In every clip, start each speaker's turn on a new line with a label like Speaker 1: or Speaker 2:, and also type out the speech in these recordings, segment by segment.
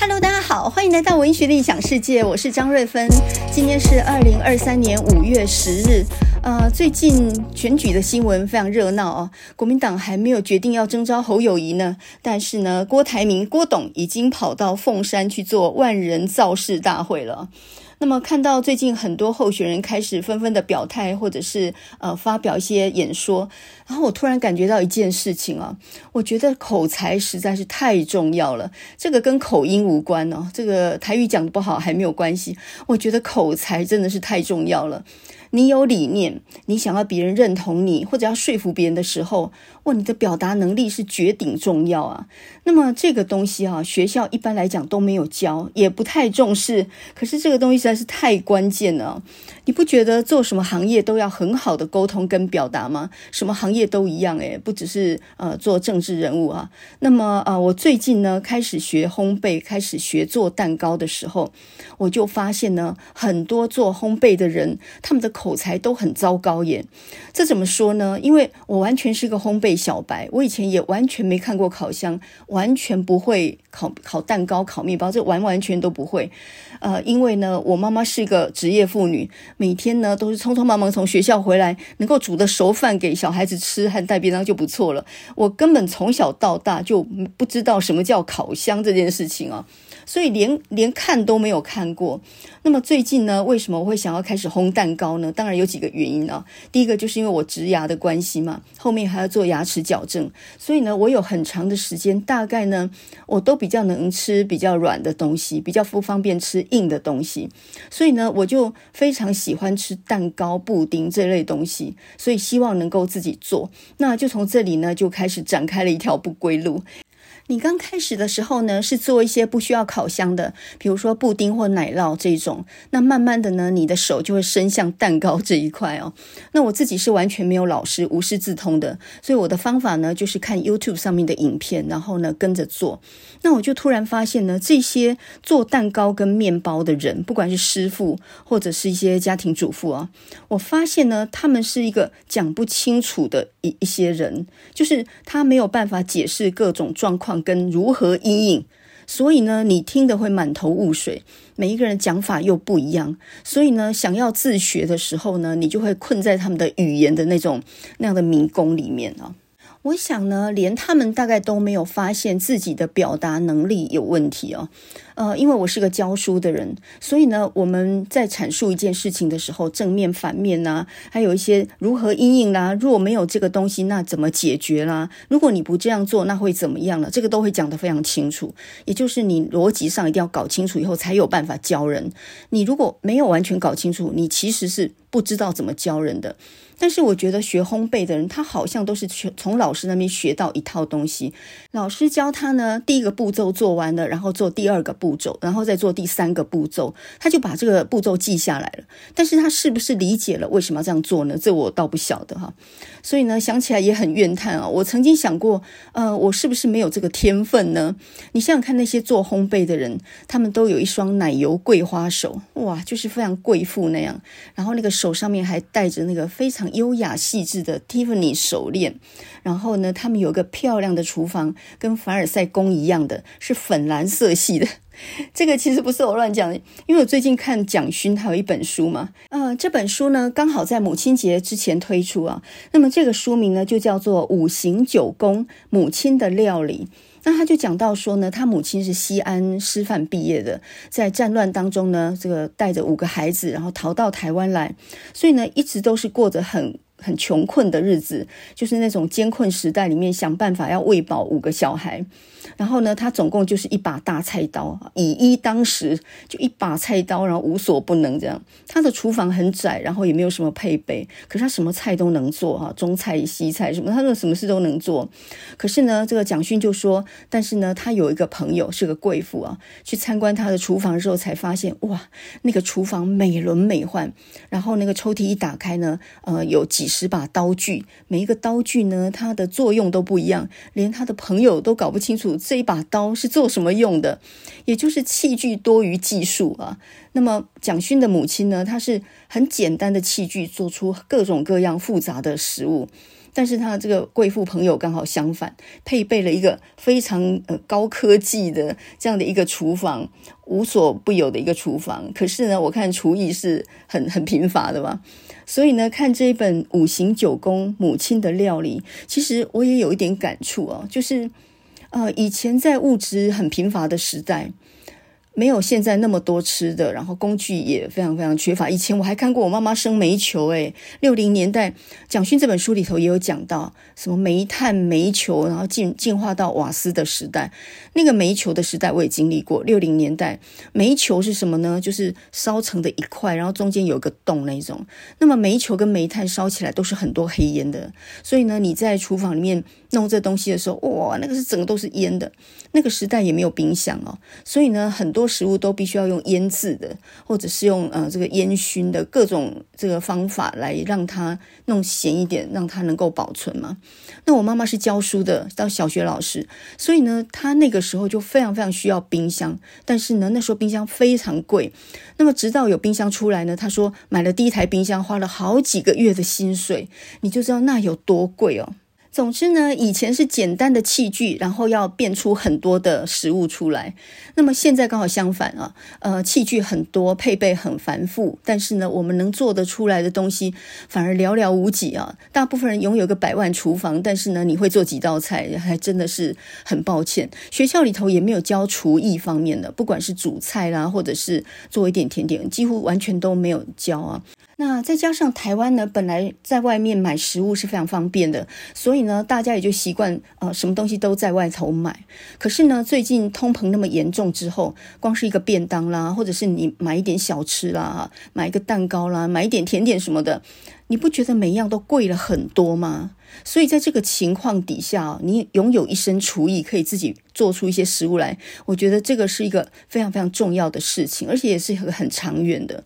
Speaker 1: Hello，大家好，欢迎来到文学的异想世界，我是张瑞芬。今天是二零二三年五月十日。呃，最近选举的新闻非常热闹哦，国民党还没有决定要征召侯友谊呢，但是呢，郭台铭郭董已经跑到凤山去做万人造势大会了。那么看到最近很多候选人开始纷纷的表态，或者是呃发表一些演说，然后我突然感觉到一件事情啊，我觉得口才实在是太重要了。这个跟口音无关哦，这个台语讲不好还没有关系，我觉得口才真的是太重要了。你有理念，你想要别人认同你，或者要说服别人的时候，哇，你的表达能力是绝顶重要啊。那么这个东西啊，学校一般来讲都没有教，也不太重视。可是这个东西在是太关键了。你不觉得做什么行业都要很好的沟通跟表达吗？什么行业都一样，诶，不只是呃做政治人物啊。那么呃，我最近呢开始学烘焙，开始学做蛋糕的时候，我就发现呢，很多做烘焙的人，他们的口才都很糟糕耶。这怎么说呢？因为我完全是个烘焙小白，我以前也完全没看过烤箱，完全不会烤烤蛋糕、烤面包，这完完全都不会。呃，因为呢，我妈妈是一个职业妇女，每天呢都是匆匆忙忙从学校回来，能够煮的熟饭给小孩子吃和带便当就不错了。我根本从小到大就不知道什么叫烤箱这件事情啊。所以连连看都没有看过。那么最近呢，为什么我会想要开始烘蛋糕呢？当然有几个原因啊。第一个就是因为我植牙的关系嘛，后面还要做牙齿矫正，所以呢，我有很长的时间，大概呢，我都比较能吃比较软的东西，比较不方便吃硬的东西。所以呢，我就非常喜欢吃蛋糕、布丁这类东西，所以希望能够自己做。那就从这里呢，就开始展开了一条不归路。你刚开始的时候呢，是做一些不需要烤箱的，比如说布丁或奶酪这种。那慢慢的呢，你的手就会伸向蛋糕这一块哦。那我自己是完全没有老师，无师自通的，所以我的方法呢，就是看 YouTube 上面的影片，然后呢跟着做。那我就突然发现呢，这些做蛋糕跟面包的人，不管是师傅或者是一些家庭主妇啊，我发现呢，他们是一个讲不清楚的一一些人，就是他没有办法解释各种状况。跟如何阴影，所以呢，你听得会满头雾水。每一个人讲法又不一样，所以呢，想要自学的时候呢，你就会困在他们的语言的那种那样的迷宫里面啊。我想呢，连他们大概都没有发现自己的表达能力有问题哦。呃，因为我是个教书的人，所以呢，我们在阐述一件事情的时候，正面、反面呐，还有一些如何阴影啦，如果没有这个东西，那怎么解决啦？如果你不这样做，那会怎么样了？这个都会讲得非常清楚。也就是你逻辑上一定要搞清楚以后，才有办法教人。你如果没有完全搞清楚，你其实是不知道怎么教人的。但是我觉得学烘焙的人，他好像都是从老师那边学到一套东西。老师教他呢，第一个步骤做完了，然后做第二个步骤，然后再做第三个步骤，他就把这个步骤记下来了。但是他是不是理解了为什么要这样做呢？这我倒不晓得哈。所以呢，想起来也很怨叹啊。我曾经想过，呃，我是不是没有这个天分呢？你想想看，那些做烘焙的人，他们都有一双奶油桂花手，哇，就是非常贵妇那样，然后那个手上面还戴着那个非常。优雅细致的 Tiffany 手链，然后呢，他们有个漂亮的厨房，跟凡尔赛宫一样的，是粉蓝色系的。这个其实不是我乱讲，因为我最近看蒋勋他有一本书嘛，呃，这本书呢刚好在母亲节之前推出啊。那么这个书名呢就叫做《五行九宫母亲的料理》。那他就讲到说呢，他母亲是西安师范毕业的，在战乱当中呢，这个带着五个孩子，然后逃到台湾来，所以呢，一直都是过着很很穷困的日子，就是那种艰困时代里面想办法要喂饱五个小孩。然后呢，他总共就是一把大菜刀，以一当十，就一把菜刀，然后无所不能这样。他的厨房很窄，然后也没有什么配备，可是他什么菜都能做哈，中菜西菜什么，他说什么事都能做。可是呢，这个蒋勋就说，但是呢，他有一个朋友是个贵妇啊，去参观他的厨房的时候才发现，哇，那个厨房美轮美奂，然后那个抽屉一打开呢，呃，有几十把刀具，每一个刀具呢，它的作用都不一样，连他的朋友都搞不清楚。这一把刀是做什么用的？也就是器具多于技术啊。那么蒋勋的母亲呢？她是很简单的器具做出各种各样复杂的食物。但是她这个贵妇朋友刚好相反，配备了一个非常呃高科技的这样的一个厨房，无所不有的一个厨房。可是呢，我看厨艺是很很贫乏的吧。所以呢，看这一本《五行九宫母亲的料理》，其实我也有一点感触哦，就是呃，以前在物质很贫乏的时代。没有现在那么多吃的，然后工具也非常非常缺乏。以前我还看过我妈妈生煤球，诶，六零年代蒋勋这本书里头也有讲到什么煤炭、煤球，然后进进化到瓦斯的时代。那个煤球的时代我也经历过。六零年代煤球是什么呢？就是烧成的一块，然后中间有个洞那种。那么煤球跟煤炭烧起来都是很多黑烟的，所以呢，你在厨房里面弄这东西的时候，哇，那个是整个都是烟的。那个时代也没有冰箱哦，所以呢，很多。多食物都必须要用腌制的，或者是用呃这个烟熏的各种这个方法来让它弄咸一点，让它能够保存嘛。那我妈妈是教书的，当小学老师，所以呢，她那个时候就非常非常需要冰箱。但是呢，那时候冰箱非常贵。那么直到有冰箱出来呢，她说买了第一台冰箱，花了好几个月的薪水，你就知道那有多贵哦。总之呢，以前是简单的器具，然后要变出很多的食物出来。那么现在刚好相反啊，呃，器具很多，配备很繁复，但是呢，我们能做得出来的东西反而寥寥无几啊。大部分人拥有个百万厨房，但是呢，你会做几道菜，还真的是很抱歉。学校里头也没有教厨艺方面的，不管是煮菜啦，或者是做一点甜点，几乎完全都没有教啊。那再加上台湾呢，本来在外面买食物是非常方便的，所以呢，大家也就习惯呃，什么东西都在外头买。可是呢，最近通膨那么严重之后，光是一个便当啦，或者是你买一点小吃啦，买一个蛋糕啦，买一点甜点什么的，你不觉得每一样都贵了很多吗？所以在这个情况底下，你拥有一身厨艺，可以自己做出一些食物来，我觉得这个是一个非常非常重要的事情，而且也是很很长远的。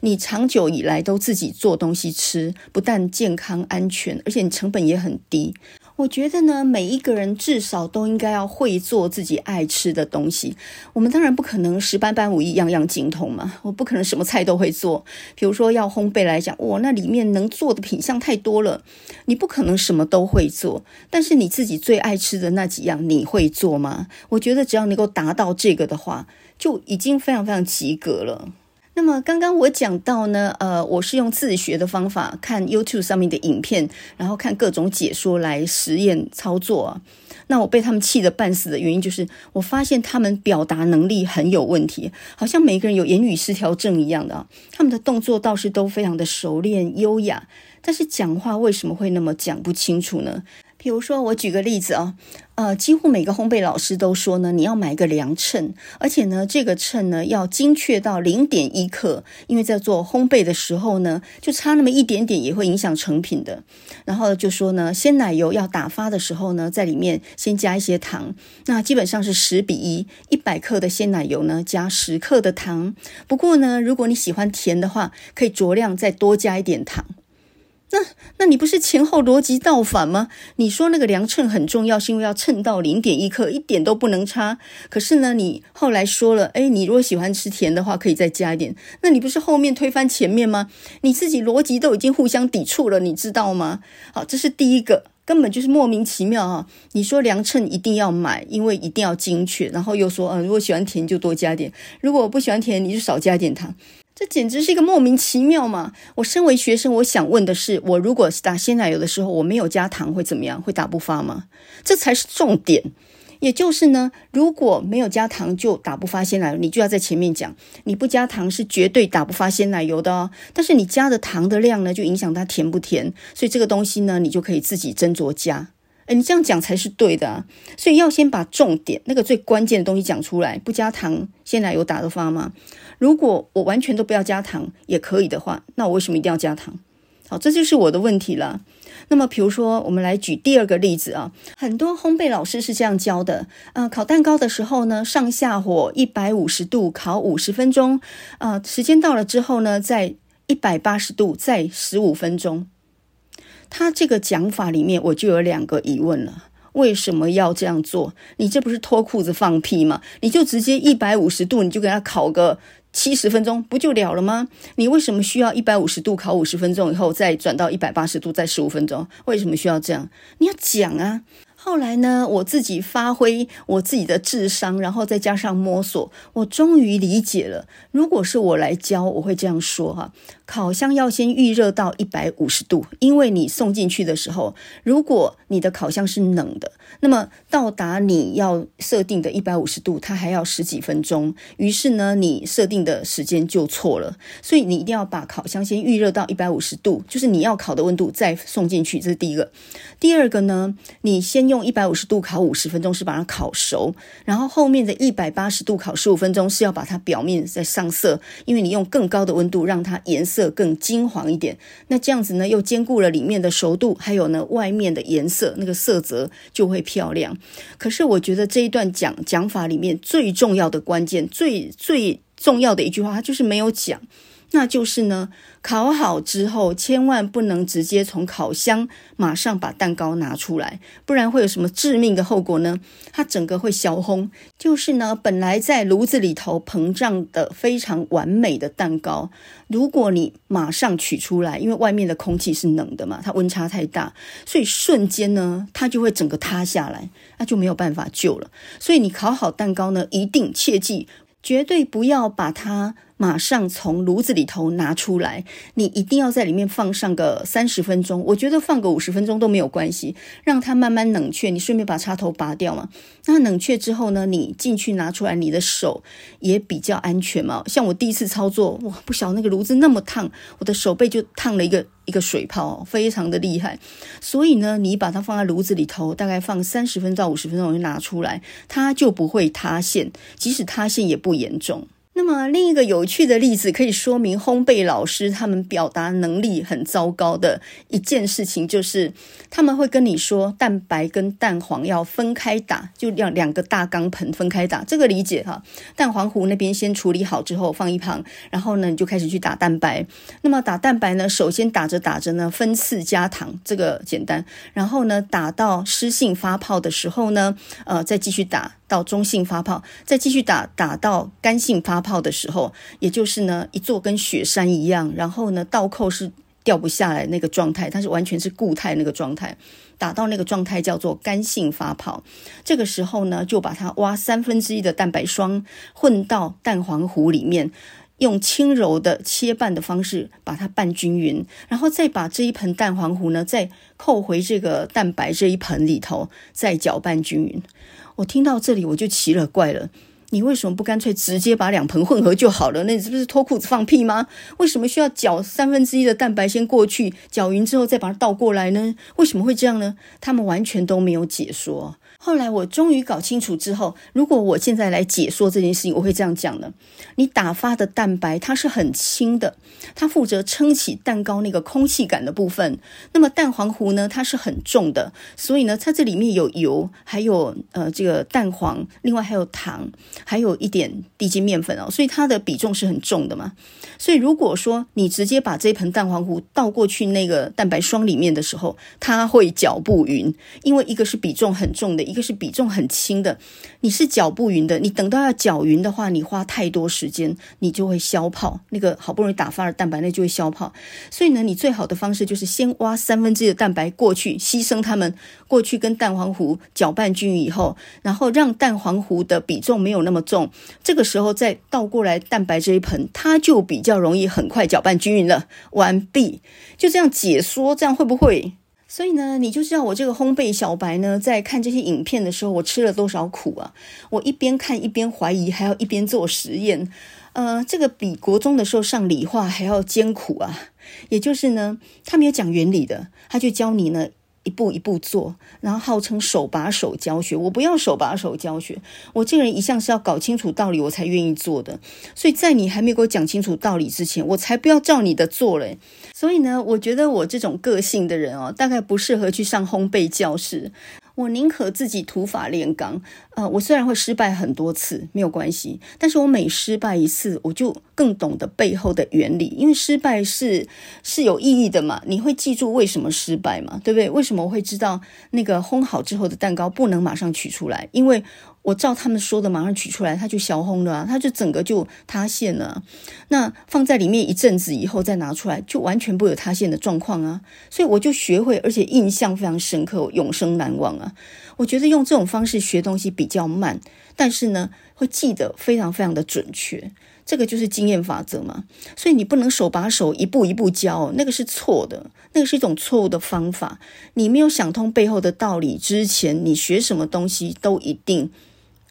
Speaker 1: 你长久以来都自己做东西吃，不但健康安全，而且你成本也很低。我觉得呢，每一个人至少都应该要会做自己爱吃的东西。我们当然不可能十般般武艺样样精通嘛，我不可能什么菜都会做。比如说要烘焙来讲，哇，那里面能做的品项太多了，你不可能什么都会做。但是你自己最爱吃的那几样，你会做吗？我觉得只要能够达到这个的话，就已经非常非常及格了。那么刚刚我讲到呢，呃，我是用自学的方法看 YouTube 上面的影片，然后看各种解说来实验操作啊。那我被他们气得半死的原因就是，我发现他们表达能力很有问题，好像每个人有言语失调症一样的啊。他们的动作倒是都非常的熟练优雅，但是讲话为什么会那么讲不清楚呢？比如说，我举个例子啊，呃，几乎每个烘焙老师都说呢，你要买一个量秤，而且呢，这个秤呢要精确到零点一克，因为在做烘焙的时候呢，就差那么一点点也会影响成品的。然后就说呢，鲜奶油要打发的时候呢，在里面先加一些糖，那基本上是十比一，一百克的鲜奶油呢加十克的糖。不过呢，如果你喜欢甜的话，可以酌量再多加一点糖。那那你不是前后逻辑倒反吗？你说那个量秤很重要，是因为要称到零点一克，一点都不能差。可是呢，你后来说了，诶，你如果喜欢吃甜的话，可以再加一点。那你不是后面推翻前面吗？你自己逻辑都已经互相抵触了，你知道吗？好，这是第一个，根本就是莫名其妙啊！你说量秤一定要买，因为一定要精确，然后又说，嗯，如果喜欢甜就多加点，如果不喜欢甜，你就少加点糖。这简直是一个莫名其妙嘛！我身为学生，我想问的是，我如果打鲜奶油的时候，我没有加糖会怎么样？会打不发吗？这才是重点。也就是呢，如果没有加糖就打不发鲜奶油，你就要在前面讲，你不加糖是绝对打不发鲜奶油的哦。但是你加的糖的量呢，就影响它甜不甜，所以这个东西呢，你就可以自己斟酌加。诶，你这样讲才是对的啊！所以要先把重点那个最关键的东西讲出来。不加糖，鲜奶油打得发吗？如果我完全都不要加糖也可以的话，那我为什么一定要加糖？好，这就是我的问题了。那么，比如说，我们来举第二个例子啊，很多烘焙老师是这样教的：呃，烤蛋糕的时候呢，上下火一百五十度烤五十分钟，呃，时间到了之后呢，在一百八十度再十五分钟。他这个讲法里面，我就有两个疑问了。为什么要这样做？你这不是脱裤子放屁吗？你就直接一百五十度，你就给他烤个七十分钟不就了了吗？你为什么需要一百五十度烤五十分钟以后再转到一百八十度再十五分钟？为什么需要这样？你要讲啊！后来呢，我自己发挥我自己的智商，然后再加上摸索，我终于理解了。如果是我来教，我会这样说哈：烤箱要先预热到一百五十度，因为你送进去的时候，如果你的烤箱是冷的，那么到达你要设定的一百五十度，它还要十几分钟。于是呢，你设定的时间就错了。所以你一定要把烤箱先预热到一百五十度，就是你要烤的温度再送进去。这是第一个。第二个呢，你先用。一百五十度烤五十分钟是把它烤熟，然后后面的一百八十度烤十五分钟是要把它表面再上色，因为你用更高的温度让它颜色色更金黄一点。那这样子呢，又兼顾了里面的熟度，还有呢外面的颜色，那个色泽就会漂亮。可是我觉得这一段讲讲法里面最重要的关键，最最重要的一句话，它就是没有讲。那就是呢，烤好之后千万不能直接从烤箱马上把蛋糕拿出来，不然会有什么致命的后果呢？它整个会消烘。就是呢，本来在炉子里头膨胀的非常完美的蛋糕，如果你马上取出来，因为外面的空气是冷的嘛，它温差太大，所以瞬间呢，它就会整个塌下来，那就没有办法救了。所以你烤好蛋糕呢，一定切记，绝对不要把它。马上从炉子里头拿出来，你一定要在里面放上个三十分钟，我觉得放个五十分钟都没有关系，让它慢慢冷却。你顺便把插头拔掉嘛。那冷却之后呢，你进去拿出来，你的手也比较安全嘛。像我第一次操作，哇，不晓得那个炉子那么烫，我的手背就烫了一个一个水泡，非常的厉害。所以呢，你把它放在炉子里头，大概放三十分到五十分钟我就拿出来，它就不会塌陷，即使塌陷也不严重。那么另一个有趣的例子，可以说明烘焙老师他们表达能力很糟糕的一件事情，就是他们会跟你说蛋白跟蛋黄要分开打，就两两个大钢盆分开打，这个理解哈。蛋黄糊那边先处理好之后放一旁，然后呢你就开始去打蛋白。那么打蛋白呢，首先打着打着呢分次加糖，这个简单。然后呢打到湿性发泡的时候呢，呃再继续打。到中性发泡，再继续打，打到干性发泡的时候，也就是呢，一座跟雪山一样，然后呢，倒扣是掉不下来那个状态，它是完全是固态那个状态，打到那个状态叫做干性发泡。这个时候呢，就把它挖三分之一的蛋白霜混到蛋黄糊里面，用轻柔的切拌的方式把它拌均匀，然后再把这一盆蛋黄糊呢，再扣回这个蛋白这一盆里头，再搅拌均匀。我听到这里我就奇了怪了，你为什么不干脆直接把两盆混合就好了？那你是不是脱裤子放屁吗？为什么需要搅三分之一的蛋白先过去，搅匀之后再把它倒过来呢？为什么会这样呢？他们完全都没有解说。后来我终于搞清楚之后，如果我现在来解说这件事情，我会这样讲的：你打发的蛋白它是很轻的，它负责撑起蛋糕那个空气感的部分。那么蛋黄糊呢，它是很重的，所以呢，它这里面有油，还有呃这个蛋黄，另外还有糖，还有一点低筋面粉哦，所以它的比重是很重的嘛。所以如果说你直接把这一盆蛋黄糊倒过去那个蛋白霜里面的时候，它会搅不匀，因为一个是比重很重的一。个是比重很轻的，你是搅不匀的。你等到要搅匀的话，你花太多时间，你就会消泡。那个好不容易打发的蛋白，那就会消泡。所以呢，你最好的方式就是先挖三分之一的蛋白过去，牺牲它们过去跟蛋黄糊搅拌均匀以后，然后让蛋黄糊的比重没有那么重。这个时候再倒过来蛋白这一盆，它就比较容易很快搅拌均匀了。完毕，就这样解说，这样会不会？所以呢，你就知道我这个烘焙小白呢，在看这些影片的时候，我吃了多少苦啊！我一边看一边怀疑，还要一边做实验。呃，这个比国中的时候上理化还要艰苦啊！也就是呢，他没有讲原理的，他就教你呢。一步一步做，然后号称手把手教学。我不要手把手教学，我这个人一向是要搞清楚道理我才愿意做的。所以在你还没给我讲清楚道理之前，我才不要照你的做嘞。所以呢，我觉得我这种个性的人哦，大概不适合去上烘焙教室。我宁可自己土法炼钢。呃，我虽然会失败很多次，没有关系，但是我每失败一次，我就更懂得背后的原理。因为失败是是有意义的嘛，你会记住为什么失败嘛，对不对？为什么我会知道那个烘好之后的蛋糕不能马上取出来？因为我照他们说的马上取出来，它就消红了啊，它就整个就塌陷了。那放在里面一阵子以后再拿出来，就完全不会有塌陷的状况啊。所以我就学会，而且印象非常深刻，永生难忘啊。我觉得用这种方式学东西比较慢，但是呢，会记得非常非常的准确。这个就是经验法则嘛，所以你不能手把手一步一步教，那个是错的，那个是一种错误的方法。你没有想通背后的道理之前，你学什么东西都一定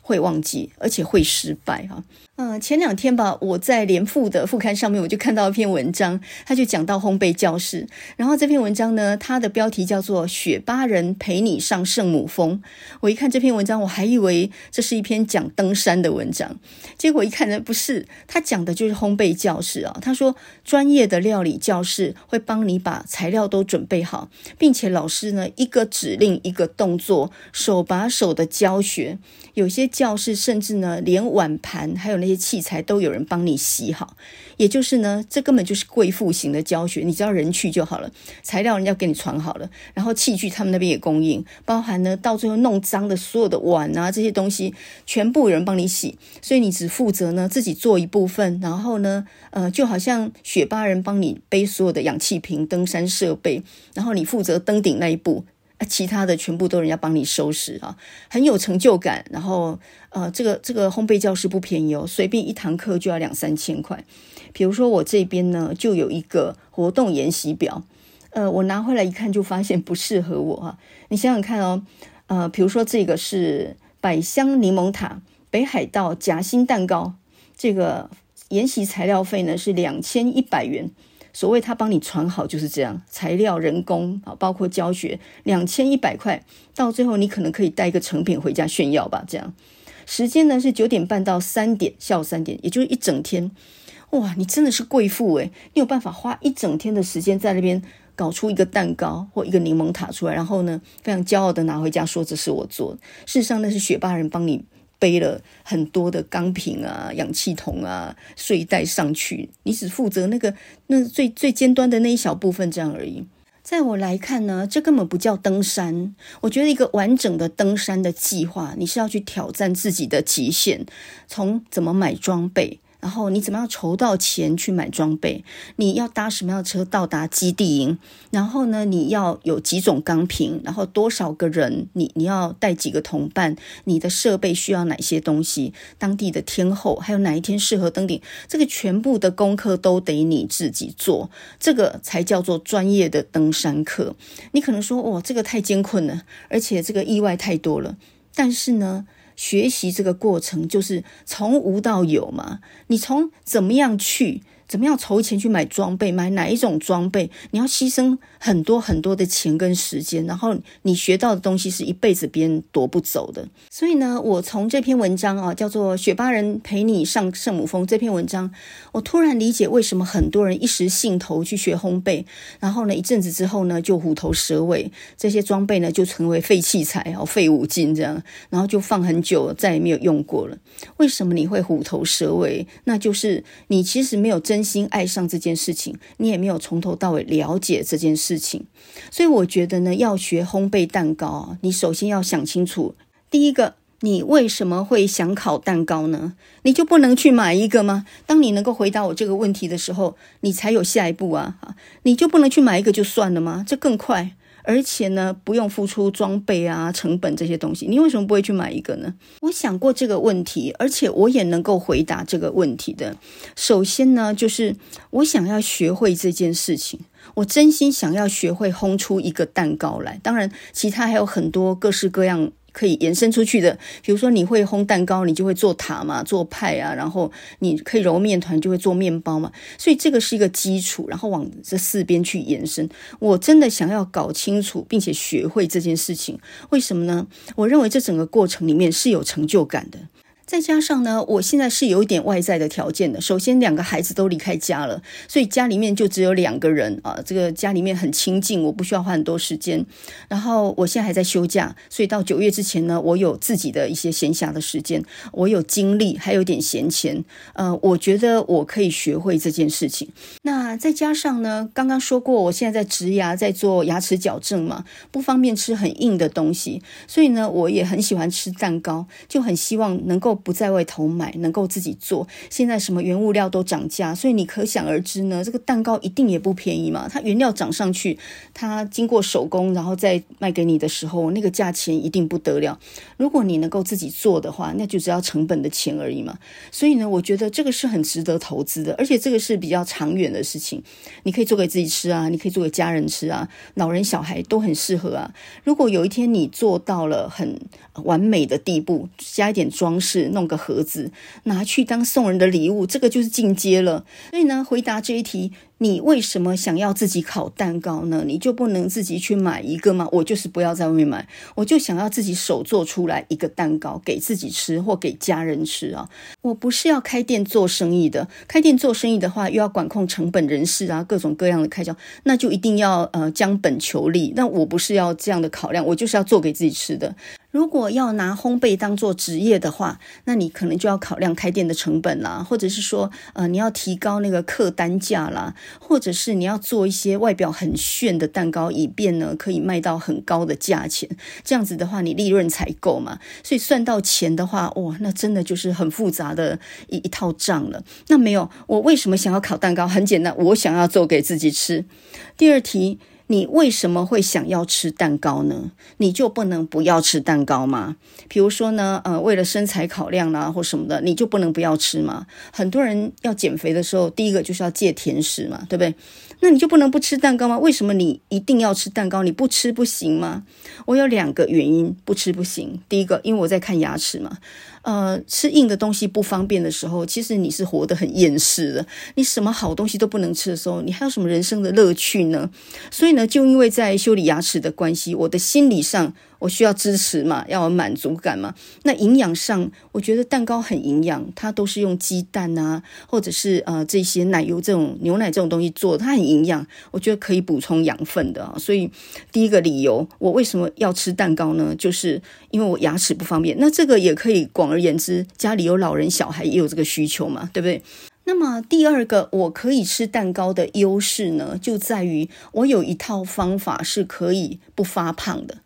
Speaker 1: 会忘记，而且会失败哈。嗯，前两天吧，我在联副的副刊上面，我就看到一篇文章，他就讲到烘焙教室。然后这篇文章呢，它的标题叫做《雪巴人陪你上圣母峰》。我一看这篇文章，我还以为这是一篇讲登山的文章，结果一看呢，不是，他讲的就是烘焙教室啊。他说，专业的料理教室会帮你把材料都准备好，并且老师呢，一个指令一个动作，手把手的教学。有些教室甚至呢，连碗盘还有那些器材都有人帮你洗好，也就是呢，这根本就是贵妇型的教学，你只要人去就好了，材料人家给你传好了，然后器具他们那边也供应，包含呢到最后弄脏的所有的碗啊这些东西，全部有人帮你洗，所以你只负责呢自己做一部分，然后呢，呃，就好像雪巴人帮你背所有的氧气瓶、登山设备，然后你负责登顶那一步。其他的全部都人家帮你收拾啊，很有成就感。然后，呃，这个这个烘焙教室不便宜哦，随便一堂课就要两三千块。比如说我这边呢，就有一个活动研习表，呃，我拿回来一看就发现不适合我啊。你想想看哦，呃，比如说这个是百香柠檬塔、北海道夹心蛋糕，这个研习材料费呢是两千一百元。所谓他帮你传好就是这样，材料、人工啊，包括教学，两千一百块，到最后你可能可以带一个成品回家炫耀吧。这样，时间呢是九点半到三点，下午三点，也就是一整天。哇，你真的是贵妇诶，你有办法花一整天的时间在那边搞出一个蛋糕或一个柠檬塔出来，然后呢，非常骄傲的拿回家说这是我做。事实上那是雪巴人帮你。背了很多的钢瓶啊、氧气筒啊、睡袋上去，你只负责那个那最最尖端的那一小部分这样而已。在我来看呢，这根本不叫登山。我觉得一个完整的登山的计划，你是要去挑战自己的极限，从怎么买装备。然后你怎么样筹到钱去买装备？你要搭什么样的车到达基地营？然后呢，你要有几种钢瓶？然后多少个人？你你要带几个同伴？你的设备需要哪些东西？当地的天候还有哪一天适合登顶？这个全部的功课都得你自己做，这个才叫做专业的登山客。你可能说，哦，这个太艰困了，而且这个意外太多了。但是呢，学习这个过程就是从无到有嘛，你从怎么样去？怎么样筹钱去买装备？买哪一种装备？你要牺牲很多很多的钱跟时间，然后你学到的东西是一辈子别人夺不走的。所以呢，我从这篇文章啊，叫做《雪巴人陪你上圣母峰》这篇文章，我突然理解为什么很多人一时兴头去学烘焙，然后呢，一阵子之后呢，就虎头蛇尾，这些装备呢就成为废器材哦，废五金这样，然后就放很久，再也没有用过了。为什么你会虎头蛇尾？那就是你其实没有真。真心爱上这件事情，你也没有从头到尾了解这件事情，所以我觉得呢，要学烘焙蛋糕，你首先要想清楚，第一个，你为什么会想烤蛋糕呢？你就不能去买一个吗？当你能够回答我这个问题的时候，你才有下一步啊！你就不能去买一个就算了吗？这更快。而且呢，不用付出装备啊、成本这些东西，你为什么不会去买一个呢？我想过这个问题，而且我也能够回答这个问题的。首先呢，就是我想要学会这件事情，我真心想要学会烘出一个蛋糕来。当然，其他还有很多各式各样。可以延伸出去的，比如说你会烘蛋糕，你就会做塔嘛，做派啊，然后你可以揉面团，就会做面包嘛。所以这个是一个基础，然后往这四边去延伸。我真的想要搞清楚并且学会这件事情，为什么呢？我认为这整个过程里面是有成就感的。再加上呢，我现在是有一点外在的条件的。首先，两个孩子都离开家了，所以家里面就只有两个人啊。这个家里面很清静，我不需要花很多时间。然后我现在还在休假，所以到九月之前呢，我有自己的一些闲暇的时间，我有精力，还有点闲钱。呃，我觉得我可以学会这件事情。那再加上呢，刚刚说过，我现在在植牙，在做牙齿矫正嘛，不方便吃很硬的东西，所以呢，我也很喜欢吃蛋糕，就很希望能够。不在外头买，能够自己做。现在什么原物料都涨价，所以你可想而知呢，这个蛋糕一定也不便宜嘛。它原料涨上去，它经过手工，然后再卖给你的时候，那个价钱一定不得了。如果你能够自己做的话，那就只要成本的钱而已嘛。所以呢，我觉得这个是很值得投资的，而且这个是比较长远的事情。你可以做给自己吃啊，你可以做给家人吃啊，老人小孩都很适合啊。如果有一天你做到了很完美的地步，加一点装饰。弄个盒子拿去当送人的礼物，这个就是进阶了。所以呢，回答这一题。你为什么想要自己烤蛋糕呢？你就不能自己去买一个吗？我就是不要在外面买，我就想要自己手做出来一个蛋糕给自己吃或给家人吃啊！我不是要开店做生意的，开店做生意的话又要管控成本、人事啊，各种各样的开销，那就一定要呃将本求利。那我不是要这样的考量，我就是要做给自己吃的。如果要拿烘焙当做职业的话，那你可能就要考量开店的成本啦，或者是说呃你要提高那个客单价啦。或者是你要做一些外表很炫的蛋糕，以便呢可以卖到很高的价钱，这样子的话你利润才够嘛。所以算到钱的话，哇，那真的就是很复杂的一一套账了。那没有，我为什么想要烤蛋糕？很简单，我想要做给自己吃。第二题。你为什么会想要吃蛋糕呢？你就不能不要吃蛋糕吗？比如说呢，呃，为了身材考量啦，或什么的，你就不能不要吃吗？很多人要减肥的时候，第一个就是要戒甜食嘛，对不对？那你就不能不吃蛋糕吗？为什么你一定要吃蛋糕？你不吃不行吗？我有两个原因，不吃不行。第一个，因为我在看牙齿嘛。呃，吃硬的东西不方便的时候，其实你是活得很厌世的。你什么好东西都不能吃的时候，你还有什么人生的乐趣呢？所以呢，就因为在修理牙齿的关系，我的心理上。我需要支持嘛，要有满足感嘛。那营养上，我觉得蛋糕很营养，它都是用鸡蛋啊，或者是呃这些奶油这种牛奶这种东西做，它很营养，我觉得可以补充养分的啊。所以第一个理由，我为什么要吃蛋糕呢？就是因为我牙齿不方便。那这个也可以广而言之，家里有老人小孩也有这个需求嘛，对不对？那么第二个，我可以吃蛋糕的优势呢，就在于我有一套方法是可以不发胖的。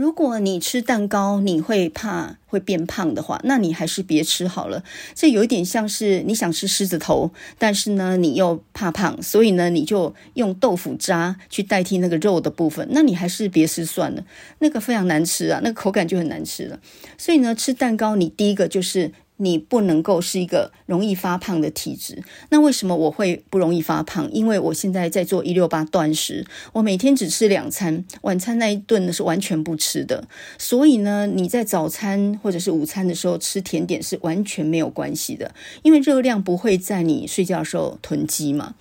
Speaker 1: 如果你吃蛋糕，你会怕会变胖的话，那你还是别吃好了。这有一点像是你想吃狮子头，但是呢，你又怕胖，所以呢，你就用豆腐渣去代替那个肉的部分。那你还是别吃算了，那个非常难吃啊，那个口感就很难吃了。所以呢，吃蛋糕，你第一个就是。你不能够是一个容易发胖的体质。那为什么我会不容易发胖？因为我现在在做一六八断食，我每天只吃两餐，晚餐那一顿呢是完全不吃的。所以呢，你在早餐或者是午餐的时候吃甜点是完全没有关系的，因为热量不会在你睡觉的时候囤积嘛。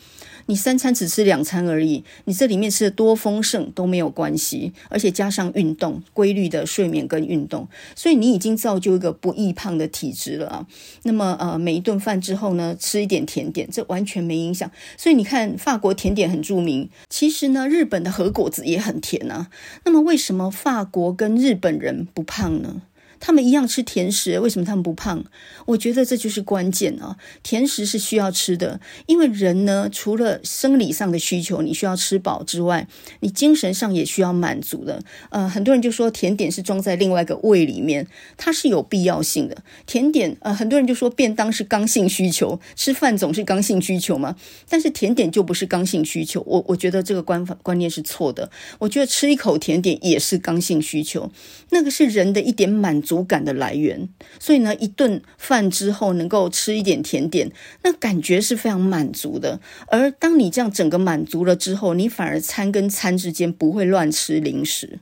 Speaker 1: 你三餐只吃两餐而已，你这里面吃的多丰盛都没有关系，而且加上运动，规律的睡眠跟运动，所以你已经造就一个不易胖的体质了啊。那么呃，每一顿饭之后呢，吃一点甜点，这完全没影响。所以你看，法国甜点很著名，其实呢，日本的和果子也很甜啊。那么为什么法国跟日本人不胖呢？他们一样吃甜食，为什么他们不胖？我觉得这就是关键啊！甜食是需要吃的，因为人呢，除了生理上的需求，你需要吃饱之外，你精神上也需要满足的。呃，很多人就说甜点是装在另外一个胃里面，它是有必要性的。甜点，呃，很多人就说便当是刚性需求，吃饭总是刚性需求嘛，但是甜点就不是刚性需求。我我觉得这个观观念是错的。我觉得吃一口甜点也是刚性需求，那个是人的一点满足。足感的来源，所以呢，一顿饭之后能够吃一点甜点，那感觉是非常满足的。而当你这样整个满足了之后，你反而餐跟餐之间不会乱吃零食。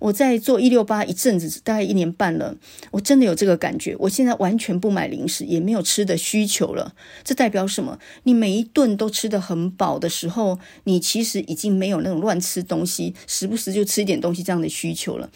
Speaker 1: 我在做一六八一阵子，大概一年半了，我真的有这个感觉。我现在完全不买零食，也没有吃的需求了。这代表什么？你每一顿都吃得很饱的时候，你其实已经没有那种乱吃东西，时不时就吃一点东西这样的需求了。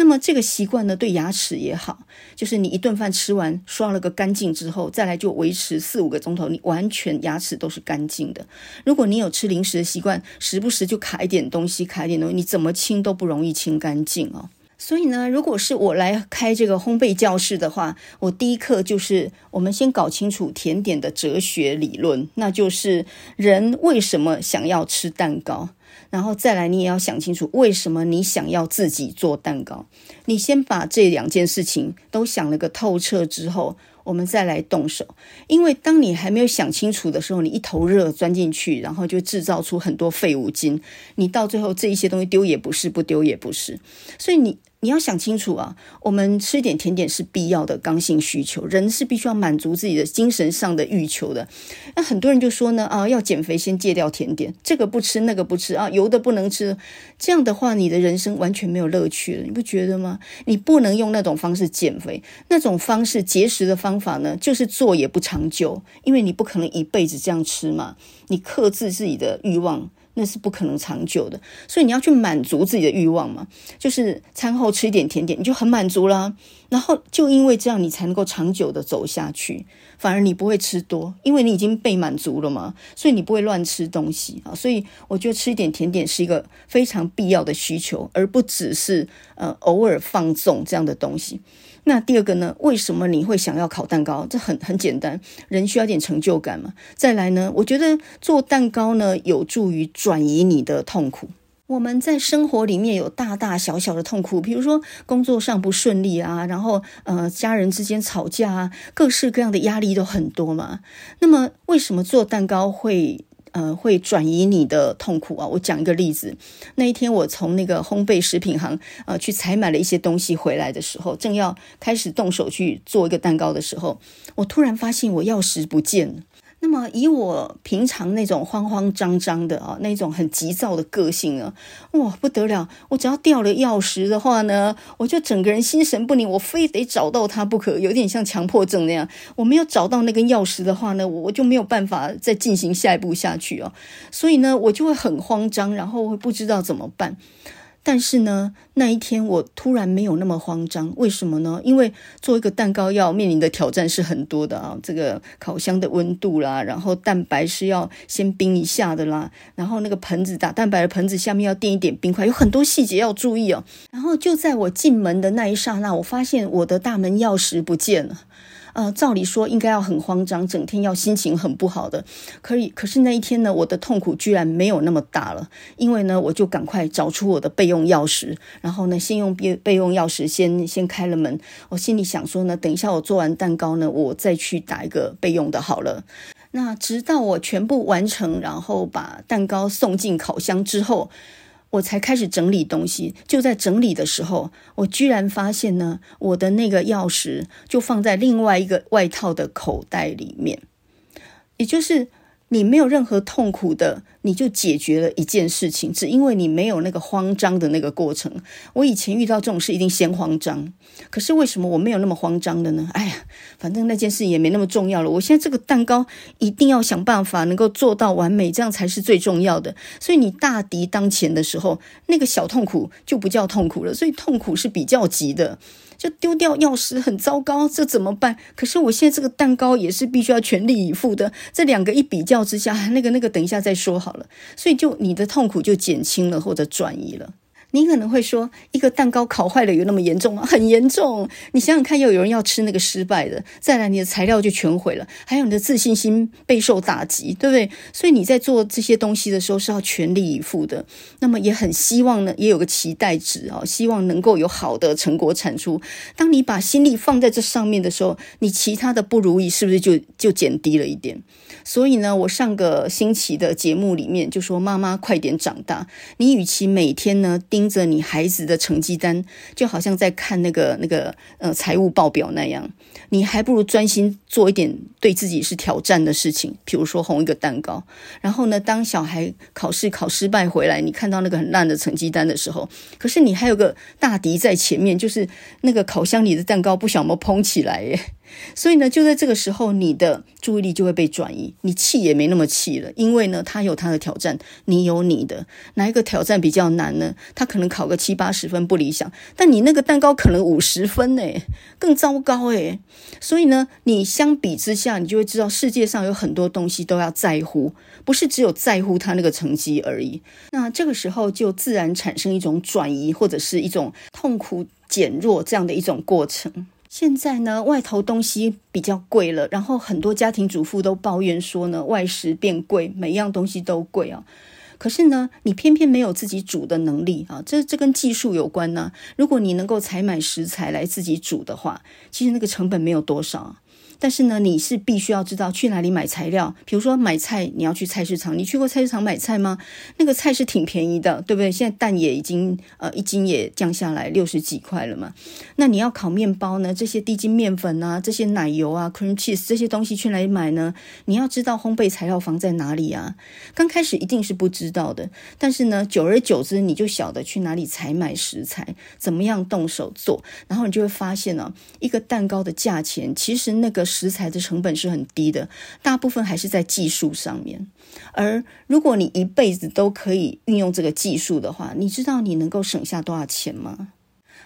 Speaker 1: 那么这个习惯呢，对牙齿也好，就是你一顿饭吃完刷了个干净之后，再来就维持四五个钟头，你完全牙齿都是干净的。如果你有吃零食的习惯，时不时就卡一点东西，卡一点东西，你怎么清都不容易清干净哦。所以呢，如果是我来开这个烘焙教室的话，我第一课就是我们先搞清楚甜点的哲学理论，那就是人为什么想要吃蛋糕。然后再来，你也要想清楚，为什么你想要自己做蛋糕？你先把这两件事情都想了个透彻之后，我们再来动手。因为当你还没有想清楚的时候，你一头热钻进去，然后就制造出很多废物金。你到最后这一些东西丢也不是，不丢也不是。所以你。你要想清楚啊，我们吃一点甜点是必要的刚性需求，人是必须要满足自己的精神上的欲求的。那很多人就说呢，啊，要减肥先戒掉甜点，这个不吃那个不吃啊，油的不能吃，这样的话你的人生完全没有乐趣了，你不觉得吗？你不能用那种方式减肥，那种方式节食的方法呢，就是做也不长久，因为你不可能一辈子这样吃嘛，你克制自己的欲望。那是不可能长久的，所以你要去满足自己的欲望嘛，就是餐后吃一点甜点，你就很满足啦。然后就因为这样，你才能够长久的走下去。反而你不会吃多，因为你已经被满足了嘛，所以你不会乱吃东西啊。所以我觉得吃一点甜点是一个非常必要的需求，而不只是呃偶尔放纵这样的东西。那第二个呢？为什么你会想要烤蛋糕？这很很简单，人需要点成就感嘛。再来呢，我觉得做蛋糕呢，有助于转移你的痛苦。我们在生活里面有大大小小的痛苦，比如说工作上不顺利啊，然后呃家人之间吵架啊，各式各样的压力都很多嘛。那么为什么做蛋糕会？呃，会转移你的痛苦啊！我讲一个例子，那一天我从那个烘焙食品行呃去采买了一些东西回来的时候，正要开始动手去做一个蛋糕的时候，我突然发现我钥匙不见了。那么以我平常那种慌慌张张的啊，那种很急躁的个性呢，哇，不得了！我只要掉了钥匙的话呢，我就整个人心神不宁，我非得找到它不可，有点像强迫症那样。我没有找到那根钥匙的话呢，我就没有办法再进行下一步下去哦。所以呢，我就会很慌张，然后会不知道怎么办。但是呢，那一天我突然没有那么慌张，为什么呢？因为做一个蛋糕要面临的挑战是很多的啊，这个烤箱的温度啦，然后蛋白是要先冰一下的啦，然后那个盆子打蛋白的盆子下面要垫一点冰块，有很多细节要注意哦。然后就在我进门的那一刹那，我发现我的大门钥匙不见了。呃，照理说应该要很慌张，整天要心情很不好的。可以，可是那一天呢，我的痛苦居然没有那么大了，因为呢，我就赶快找出我的备用钥匙，然后呢，先用备备用钥匙先先开了门。我心里想说呢，等一下我做完蛋糕呢，我再去打一个备用的好了。那直到我全部完成，然后把蛋糕送进烤箱之后。我才开始整理东西，就在整理的时候，我居然发现呢，我的那个钥匙就放在另外一个外套的口袋里面，也就是。你没有任何痛苦的，你就解决了一件事情，只因为你没有那个慌张的那个过程。我以前遇到这种事一定先慌张，可是为什么我没有那么慌张的呢？哎呀，反正那件事也没那么重要了。我现在这个蛋糕一定要想办法能够做到完美，这样才是最重要的。所以你大敌当前的时候，那个小痛苦就不叫痛苦了。所以痛苦是比较急的。就丢掉钥匙很糟糕，这怎么办？可是我现在这个蛋糕也是必须要全力以赴的。这两个一比较之下，那个那个等一下再说好了。所以就你的痛苦就减轻了或者转移了。你可能会说，一个蛋糕烤坏了有那么严重吗？很严重。你想想看，又有人要吃那个失败的，再来你的材料就全毁了，还有你的自信心备受打击，对不对？所以你在做这些东西的时候是要全力以赴的。那么也很希望呢，也有个期待值啊，希望能够有好的成果产出。当你把心力放在这上面的时候，你其他的不如意是不是就就减低了一点？所以呢，我上个星期的节目里面就说：“妈妈，快点长大。你与其每天呢盯盯着你孩子的成绩单，就好像在看那个那个呃财务报表那样，你还不如专心做一点对自己是挑战的事情，比如说烘一个蛋糕。然后呢，当小孩考试考失败回来，你看到那个很烂的成绩单的时候，可是你还有个大敌在前面，就是那个烤箱里的蛋糕不晓得有没有膨起来耶。”所以呢，就在这个时候，你的注意力就会被转移，你气也没那么气了，因为呢，他有他的挑战，你有你的，哪一个挑战比较难呢？他可能考个七八十分不理想，但你那个蛋糕可能五十分呢，更糟糕诶。所以呢，你相比之下，你就会知道世界上有很多东西都要在乎，不是只有在乎他那个成绩而已。那这个时候就自然产生一种转移，或者是一种痛苦减弱这样的一种过程。现在呢，外头东西比较贵了，然后很多家庭主妇都抱怨说呢，外食变贵，每样东西都贵啊。可是呢，你偏偏没有自己煮的能力啊，这这跟技术有关呢。如果你能够采买食材来自己煮的话，其实那个成本没有多少。但是呢，你是必须要知道去哪里买材料。比如说买菜，你要去菜市场。你去过菜市场买菜吗？那个菜是挺便宜的，对不对？现在蛋也已经呃一斤也降下来六十几块了嘛。那你要烤面包呢？这些低筋面粉啊，这些奶油啊，cream cheese 这些东西去哪里买呢？你要知道烘焙材料放在哪里啊。刚开始一定是不知道的，但是呢，久而久之你就晓得去哪里采买食材，怎么样动手做，然后你就会发现呢、一个蛋糕的价钱其实那个。食材的成本是很低的，大部分还是在技术上面。而如果你一辈子都可以运用这个技术的话，你知道你能够省下多少钱吗？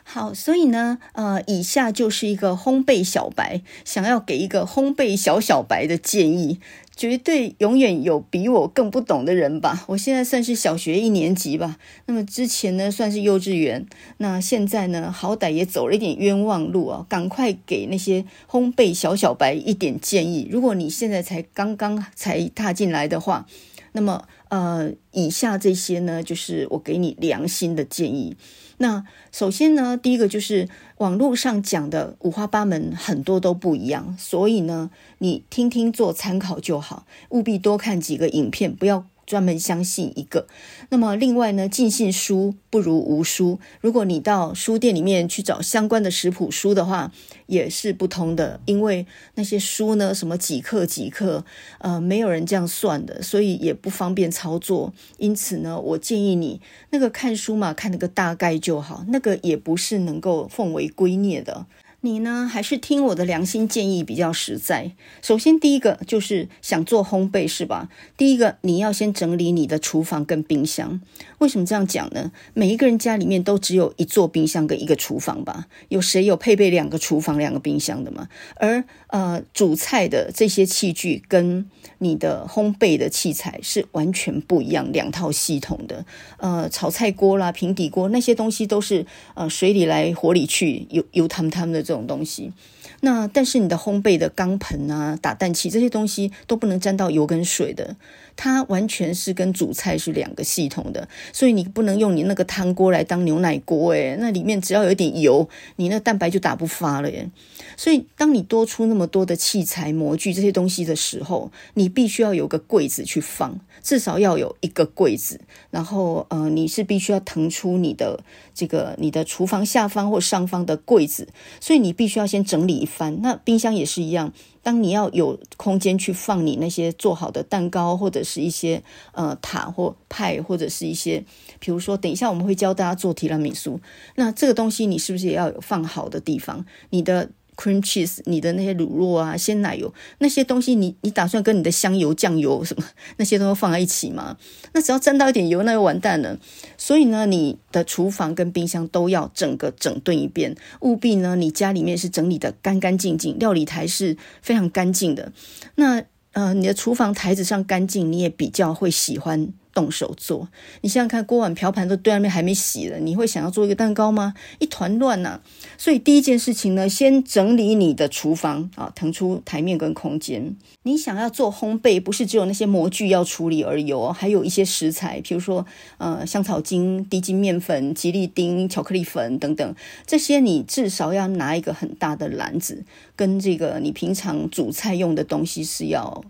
Speaker 1: 好，所以呢，呃，以下就是一个烘焙小白想要给一个烘焙小小白的建议。绝对永远有比我更不懂的人吧。我现在算是小学一年级吧，那么之前呢算是幼稚园，那现在呢好歹也走了一点冤枉路啊！赶快给那些烘焙小小白一点建议。如果你现在才刚刚才踏进来的话，那么呃，以下这些呢就是我给你良心的建议。那首先呢，第一个就是网络上讲的五花八门，很多都不一样，所以呢，你听听做参考就好，务必多看几个影片，不要。专门相信一个，那么另外呢，尽信书不如无书。如果你到书店里面去找相关的食谱书的话，也是不通的，因为那些书呢，什么几克几克，呃，没有人这样算的，所以也不方便操作。因此呢，我建议你那个看书嘛，看那个大概就好，那个也不是能够奉为圭臬的。你呢，还是听我的良心建议比较实在。首先，第一个就是想做烘焙，是吧？第一个，你要先整理你的厨房跟冰箱。为什么这样讲呢？每一个人家里面都只有一座冰箱跟一个厨房吧？有谁有配备两个厨房、两个冰箱的吗？而呃，煮菜的这些器具跟你的烘焙的器材是完全不一样，两套系统的。呃，炒菜锅啦、平底锅那些东西都是呃水里来火里去，油油汤汤的这种东西。那但是你的烘焙的钢盆啊、打蛋器这些东西都不能沾到油跟水的，它完全是跟煮菜是两个系统的，所以你不能用你那个汤锅来当牛奶锅诶，那里面只要有一点油，你那蛋白就打不发了耶。所以当你多出那么多的器材模具这些东西的时候，你必须要有个柜子去放，至少要有一个柜子，然后呃，你是必须要腾出你的这个你的厨房下方或上方的柜子，所以你必须要先整理一番。那冰箱也是一样，当你要有空间去放你那些做好的蛋糕，或者是一些呃塔或派，或者是一些，比如说等一下我们会教大家做提拉米苏，那这个东西你是不是也要有放好的地方？你的。Cream cheese，你的那些乳酪啊、鲜奶油那些东西你，你打算跟你的香油、酱油什么那些都放在一起吗？那只要沾到一点油，那就完蛋了。所以呢，你的厨房跟冰箱都要整个整顿一遍，务必呢，你家里面是整理得干干净净，料理台是非常干净的。那呃，你的厨房台子上干净，你也比较会喜欢。动手做，你想想看，锅碗瓢盘都堆在那边还没洗了，你会想要做一个蛋糕吗？一团乱呐！所以第一件事情呢，先整理你的厨房啊，腾出台面跟空间。你想要做烘焙，不是只有那些模具要处理而已哦，还有一些食材，比如说呃香草精、低筋面粉、吉利丁、巧克力粉等等，这些你至少要拿一个很大的篮子，跟这个你平常煮菜用的东西是要。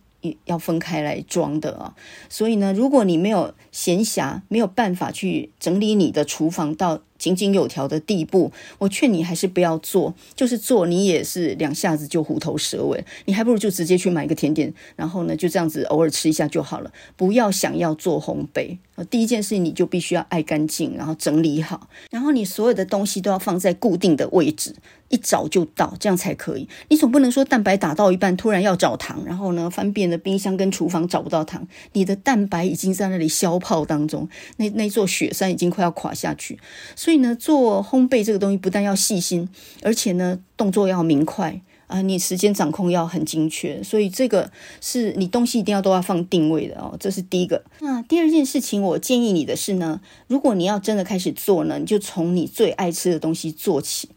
Speaker 1: 要分开来装的啊，所以呢，如果你没有闲暇，没有办法去整理你的厨房到井井有条的地步，我劝你还是不要做。就是做，你也是两下子就虎头蛇尾，你还不如就直接去买一个甜点，然后呢，就这样子偶尔吃一下就好了。不要想要做烘焙，第一件事你就必须要爱干净，然后整理好，然后你所有的东西都要放在固定的位置。一找就到，这样才可以。你总不能说蛋白打到一半，突然要找糖，然后呢，翻遍了冰箱跟厨房找不到糖，你的蛋白已经在那里消泡当中，那那座雪山已经快要垮下去。所以呢，做烘焙这个东西不但要细心，而且呢，动作要明快啊，你时间掌控要很精确。所以这个是你东西一定要都要放定位的哦，这是第一个。那第二件事情，我建议你的是呢，如果你要真的开始做呢，你就从你最爱吃的东西做起。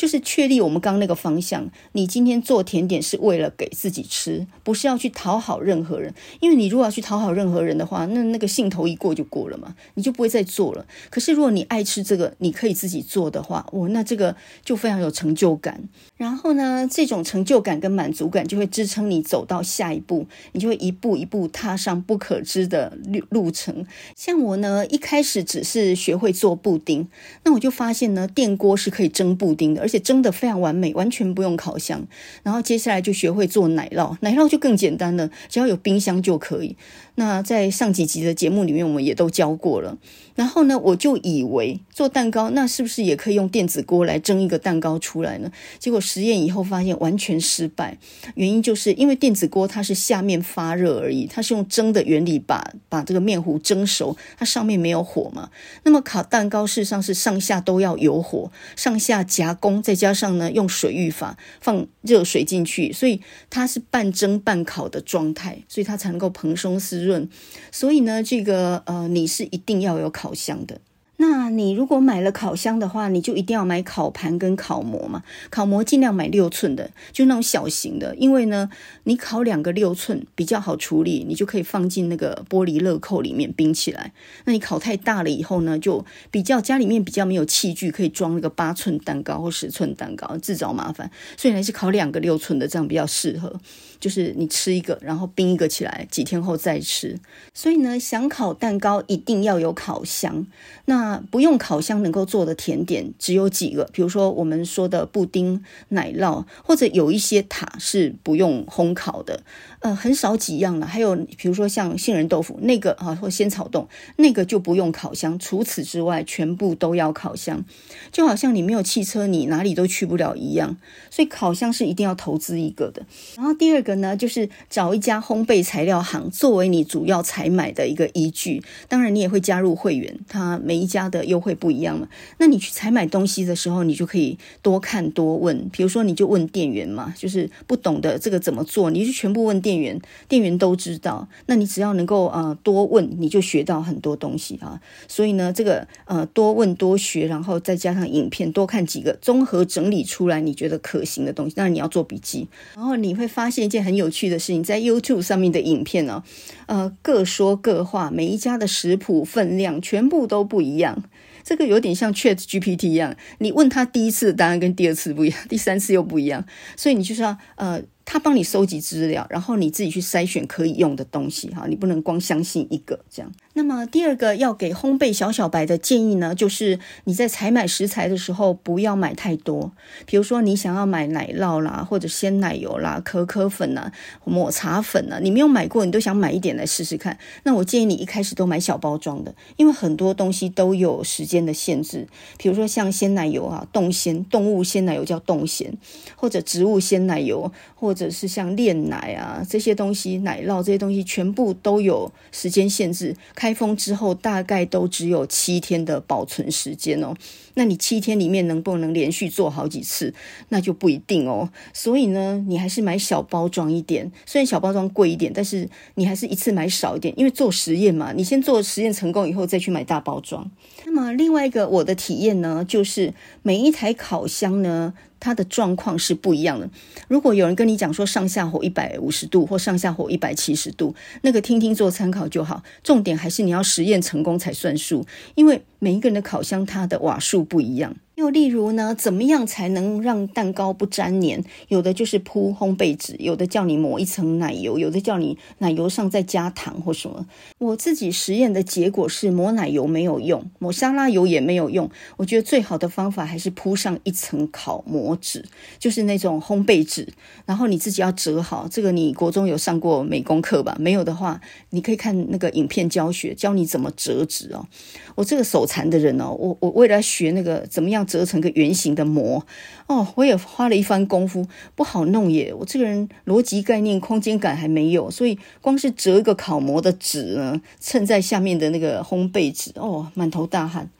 Speaker 1: 就是确立我们刚刚那个方向。你今天做甜点是为了给自己吃，不是要去讨好任何人。因为你如果要去讨好任何人的话，那那个兴头一过就过了嘛，你就不会再做了。可是如果你爱吃这个，你可以自己做的话，哦，那这个就非常有成就感。然后呢，这种成就感跟满足感就会支撑你走到下一步，你就会一步一步踏上不可知的路路程。像我呢，一开始只是学会做布丁，那我就发现呢，电锅是可以蒸布丁的，而且蒸的非常完美，完全不用烤箱。然后接下来就学会做奶酪，奶酪就更简单了，只要有冰箱就可以。那在上几集的节目里面，我们也都教过了。然后呢，我就以为做蛋糕，那是不是也可以用电子锅来蒸一个蛋糕出来呢？结果实验以后发现完全失败，原因就是因为电子锅它是下面发热而已，它是用蒸的原理把把这个面糊蒸熟，它上面没有火嘛。那么烤蛋糕事实上是上下都要有火，上下夹攻，再加上呢用水浴法放热水进去，所以它是半蒸半烤的状态，所以它才能够蓬松丝润。所以呢，这个呃，你是一定要有烤箱的。那你如果买了烤箱的话，你就一定要买烤盘跟烤模嘛。烤模尽量买六寸的，就那种小型的，因为呢，你烤两个六寸比较好处理，你就可以放进那个玻璃乐扣里面冰起来。那你烤太大了以后呢，就比较家里面比较没有器具可以装那个八寸蛋糕或十寸蛋糕，自找麻烦。所以还是烤两个六寸的，这样比较适合。就是你吃一个，然后冰一个起来，几天后再吃。所以呢，想烤蛋糕一定要有烤箱。那不用烤箱能够做的甜点只有几个，比如说我们说的布丁、奶酪，或者有一些塔是不用烘烤的。呃，很少几样了。还有比如说像杏仁豆腐那个啊，或仙草冻那个就不用烤箱。除此之外，全部都要烤箱。就好像你没有汽车，你哪里都去不了一样。所以烤箱是一定要投资一个的。然后第二个呢，就是找一家烘焙材料行作为你主要采买的一个依据。当然，你也会加入会员，它每一家的优惠不一样嘛。那你去采买东西的时候，你就可以多看多问。比如说，你就问店员嘛，就是不懂的这个怎么做，你就全部问店。店员店员都知道，那你只要能够呃多问，你就学到很多东西啊。所以呢，这个呃多问多学，然后再加上影片多看几个，综合整理出来你觉得可行的东西，当然你要做笔记。然后你会发现一件很有趣的事情，在 YouTube 上面的影片呢，呃各说各话，每一家的食谱分量全部都不一样。这个有点像 Chat GPT 一样，你问他第一次的答案跟第二次不一样，第三次又不一样，所以你就是要呃。他帮你收集资料，然后你自己去筛选可以用的东西哈，你不能光相信一个这样。那么第二个要给烘焙小小白的建议呢，就是你在采买食材的时候不要买太多。比如说你想要买奶酪啦，或者鲜奶油啦、可可粉呐、抹茶粉呐，你没有买过，你都想买一点来试试看。那我建议你一开始都买小包装的，因为很多东西都有时间的限制。比如说像鲜奶油啊，冻鲜动物鲜奶油叫冻鲜，或者植物鲜奶油，或或者是像炼奶啊这些东西，奶酪这些东西全部都有时间限制。开封之后大概都只有七天的保存时间哦，那你七天里面能不能连续做好几次，那就不一定哦。所以呢，你还是买小包装一点，虽然小包装贵一点，但是你还是一次买少一点，因为做实验嘛，你先做实验成功以后再去买大包装。那么另外一个我的体验呢，就是每一台烤箱呢。它的状况是不一样的。如果有人跟你讲说上下火一百五十度或上下火一百七十度，那个听听做参考就好。重点还是你要实验成功才算数，因为每一个人的烤箱它的瓦数不一样。又例如呢，怎么样才能让蛋糕不粘黏？有的就是铺烘焙纸，有的叫你抹一层奶油，有的叫你奶油上再加糖或什么。我自己实验的结果是抹奶油没有用，抹沙拉油也没有用。我觉得最好的方法还是铺上一层烤模纸，就是那种烘焙纸，然后你自己要折好。这个你国中有上过美工课吧？没有的话，你可以看那个影片教学，教你怎么折纸哦。我这个手残的人哦，我我为了学那个怎么样。折成个圆形的模。哦，我也花了一番功夫，不好弄耶。我这个人逻辑概念、空间感还没有，所以光是折一个烤模的纸呢，衬在下面的那个烘焙纸，哦，满头大汗。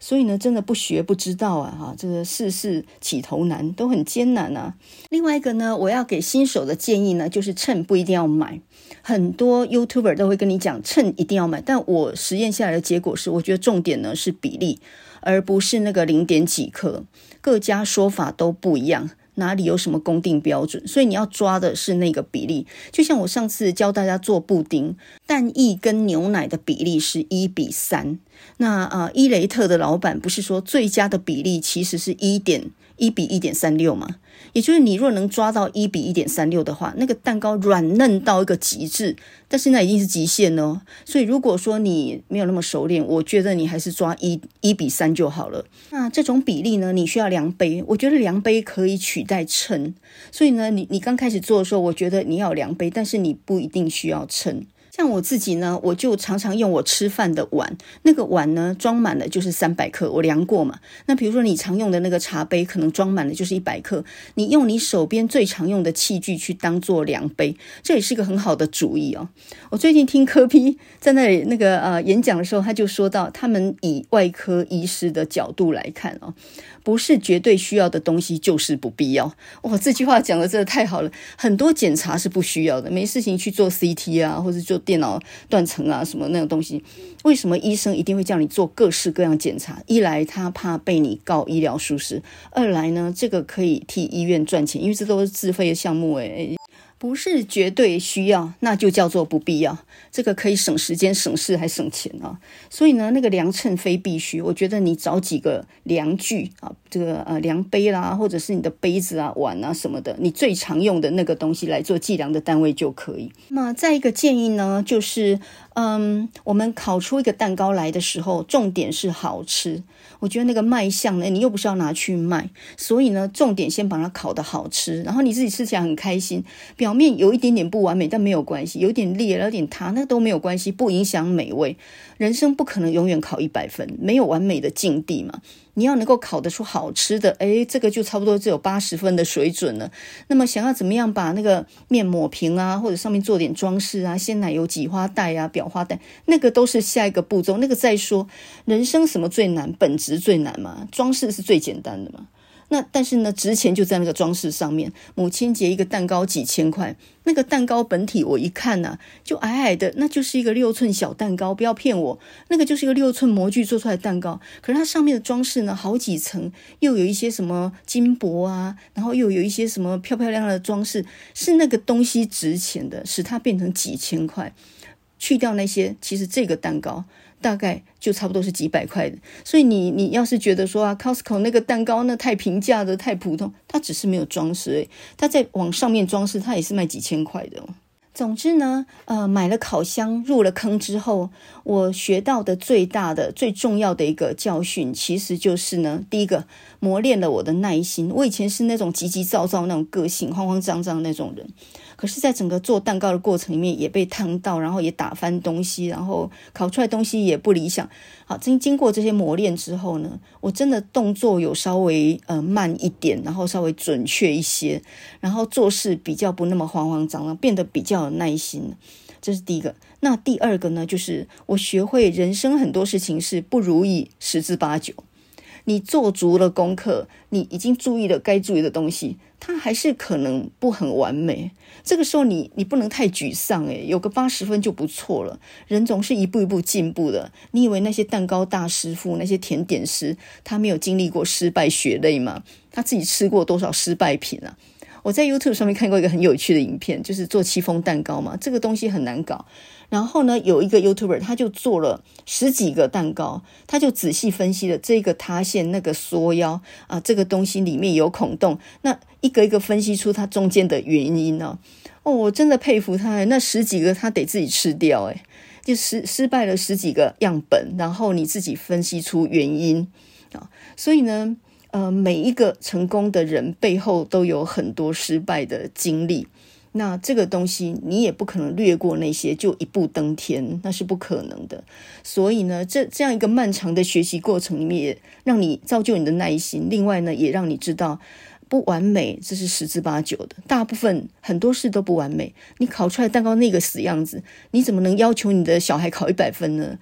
Speaker 1: 所以呢，真的不学不知道啊，哈，这个事事起头难，都很艰难啊。另外一个呢，我要给新手的建议呢，就是秤不一定要买。很多 YouTuber 都会跟你讲秤一定要买，但我实验下来的结果是，我觉得重点呢是比例，而不是那个零点几克。各家说法都不一样。哪里有什么公定标准？所以你要抓的是那个比例。就像我上次教大家做布丁，蛋液跟牛奶的比例是一比三。那啊，伊雷特的老板不是说最佳的比例其实是一点一比一点三六嘛？也就是你若能抓到一比一点三六的话，那个蛋糕软嫩到一个极致，但是那已经是极限哦。所以如果说你没有那么熟练，我觉得你还是抓一一比三就好了。那这种比例呢，你需要量杯，我觉得量杯可以取代称。所以呢，你你刚开始做的时候，我觉得你要量杯，但是你不一定需要称。像我自己呢，我就常常用我吃饭的碗，那个碗呢，装满了就是三百克，我量过嘛。那比如说你常用的那个茶杯，可能装满了就是一百克。你用你手边最常用的器具去当做量杯，这也是个很好的主意哦。我最近听科比在那里那个呃演讲的时候，他就说到，他们以外科医师的角度来看哦。不是绝对需要的东西就是不必要。哇，这句话讲的真的太好了。很多检查是不需要的，没事情去做 CT 啊，或者做电脑断层啊什么那种东西。为什么医生一定会叫你做各式各样检查？一来他怕被你告医疗疏失，二来呢，这个可以替医院赚钱，因为这都是自费的项目诶。不是绝对需要，那就叫做不必要。这个可以省时间、省事还省钱啊！所以呢，那个量秤非必须。我觉得你找几个量具啊，这个呃量杯啦，或者是你的杯子啊、碗啊什么的，你最常用的那个东西来做计量的单位就可以。那再一个建议呢，就是嗯，我们烤出一个蛋糕来的时候，重点是好吃。我觉得那个卖相呢，你又不是要拿去卖，所以呢，重点先把它烤的好吃，然后你自己吃起来很开心。表面有一点点不完美，但没有关系，有点裂了，有点塌，那都没有关系，不影响美味。人生不可能永远考一百分，没有完美的境地嘛。你要能够考得出好吃的，诶，这个就差不多只有八十分的水准了。那么想要怎么样把那个面抹平啊，或者上面做点装饰啊，鲜奶油挤花带啊，裱花带，那个都是下一个步骤。那个再说，人生什么最难？本质最难嘛，装饰是最简单的嘛。那但是呢，值钱就在那个装饰上面。母亲节一个蛋糕几千块，那个蛋糕本体我一看呢、就矮矮的，那就是一个六寸小蛋糕，不要骗我，那个就是一个六寸模具做出来的蛋糕。可是它上面的装饰呢，好几层，又有一些什么金箔啊，然后又有一些什么漂漂亮亮的装饰，是那个东西值钱的，使它变成几千块。去掉那些，其实这个蛋糕。大概就差不多是几百块的，所以你你要是觉得说啊，Costco 那个蛋糕那太平价的太普通，它只是没有装饰，它在往上面装饰，它也是卖几千块的。总之呢，呃，买了烤箱入了坑之后，我学到的最大的最重要的一个教训，其实就是呢，第一个磨练了我的耐心。我以前是那种急急躁躁那种个性，慌慌张张那种人。可是，在整个做蛋糕的过程里面，也被烫到，然后也打翻东西，然后烤出来东西也不理想。好，经经过这些磨练之后呢，我真的动作有稍微呃慢一点，然后稍微准确一些，然后做事比较不那么慌慌张张，变得比较有耐心。这是第一个。那第二个呢，就是我学会人生很多事情是不如意十之八九。你做足了功课，你已经注意了该注意的东西，他还是可能不很完美。这个时候你，你不能太沮丧，诶，有个八十分就不错了。人总是一步一步进步的。你以为那些蛋糕大师傅、那些甜点师，他没有经历过失败血泪吗？他自己吃过多少失败品啊？我在 YouTube 上面看过一个很有趣的影片，就是做戚风蛋糕嘛，这个东西很难搞。然后呢，有一个 YouTuber 他就做了十几个蛋糕，他就仔细分析了这个塌陷、那个缩腰啊，这个东西里面有孔洞，那一个一个分析出它中间的原因呢、哦。哦，我真的佩服他，那十几个他得自己吃掉，诶，就失失败了十几个样本，然后你自己分析出原因啊。所以呢。呃，每一个成功的人背后都有很多失败的经历。那这个东西你也不可能略过那些就一步登天，那是不可能的。所以呢，这这样一个漫长的学习过程里面，让你造就你的耐心。另外呢，也让你知道不完美这是十之八九的，大部分很多事都不完美。你烤出来蛋糕那个死样子，你怎么能要求你的小孩考一百分呢？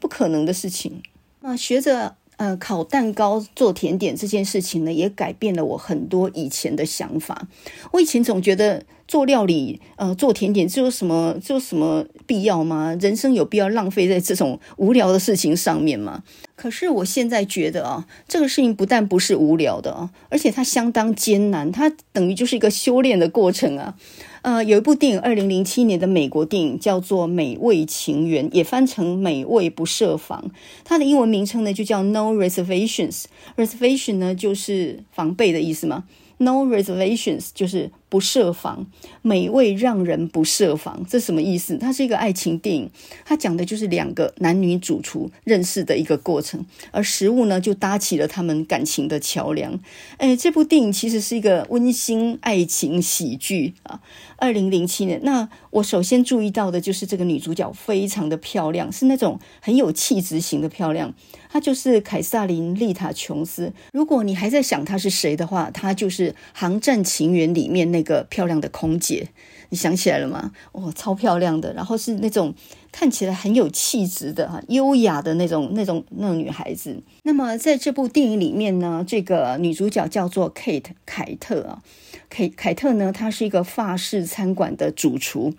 Speaker 1: 不可能的事情。那学着。呃，烤蛋糕做甜点这件事情呢，也改变了我很多以前的想法。我以前总觉得做料理，呃，做甜点，这有什么，这有什么必要吗？人生有必要浪费在这种无聊的事情上面吗？可是我现在觉得啊，这个事情不但不是无聊的啊，而且它相当艰难，它等于就是一个修炼的过程啊。呃，有一部电影，二零零七年的美国电影叫做《美味情缘》，也翻成《美味不设防》。它的英文名称呢就叫 No Reservations。Reservation 呢就是防备的意思嘛。No reservations 就是不设防，美味让人不设防，这什么意思？它是一个爱情电影，它讲的就是两个男女主厨认识的一个过程，而食物呢就搭起了他们感情的桥梁。哎，这部电影其实是一个温馨爱情喜剧啊。二零零七年，那我首先注意到的就是这个女主角非常的漂亮，是那种很有气质型的漂亮。她就是凯撒琳·丽塔·琼斯。如果你还在想她是谁的话，她就是《航站情缘》里面那一个漂亮的空姐。你想起来了吗？哦，超漂亮的，然后是那种看起来很有气质的哈，优雅的那种、那种、那种女孩子。那么在这部电影里面呢，这个女主角叫做 Kate 凯特啊。凯凯特呢，她是一个法式餐馆的主厨，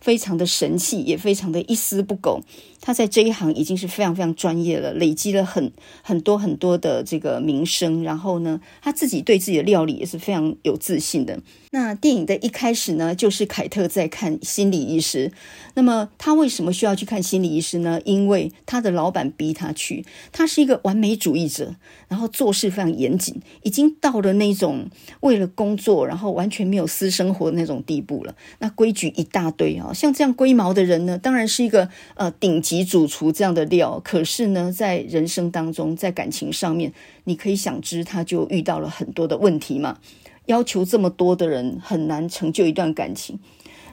Speaker 1: 非常的神气，也非常的一丝不苟。她在这一行已经是非常非常专业了，累积了很很多很多的这个名声。然后呢，他自己对自己的料理也是非常有自信的。那电影的一开始呢，就是凯特在看心理医师。那么她为什么需要去看心理医师呢？因为他的老板逼他去。他是一个完美主义者，然后做事非常严谨，已经到了那种为了工作，然后完全没有私生活的那种地步了。那规矩一大堆啊，像这样龟毛的人呢，当然是一个呃顶级主厨这样的料。可是呢，在人生当中，在感情上面，你可以想知，他就遇到了很多的问题嘛。要求这么多的人很难成就一段感情。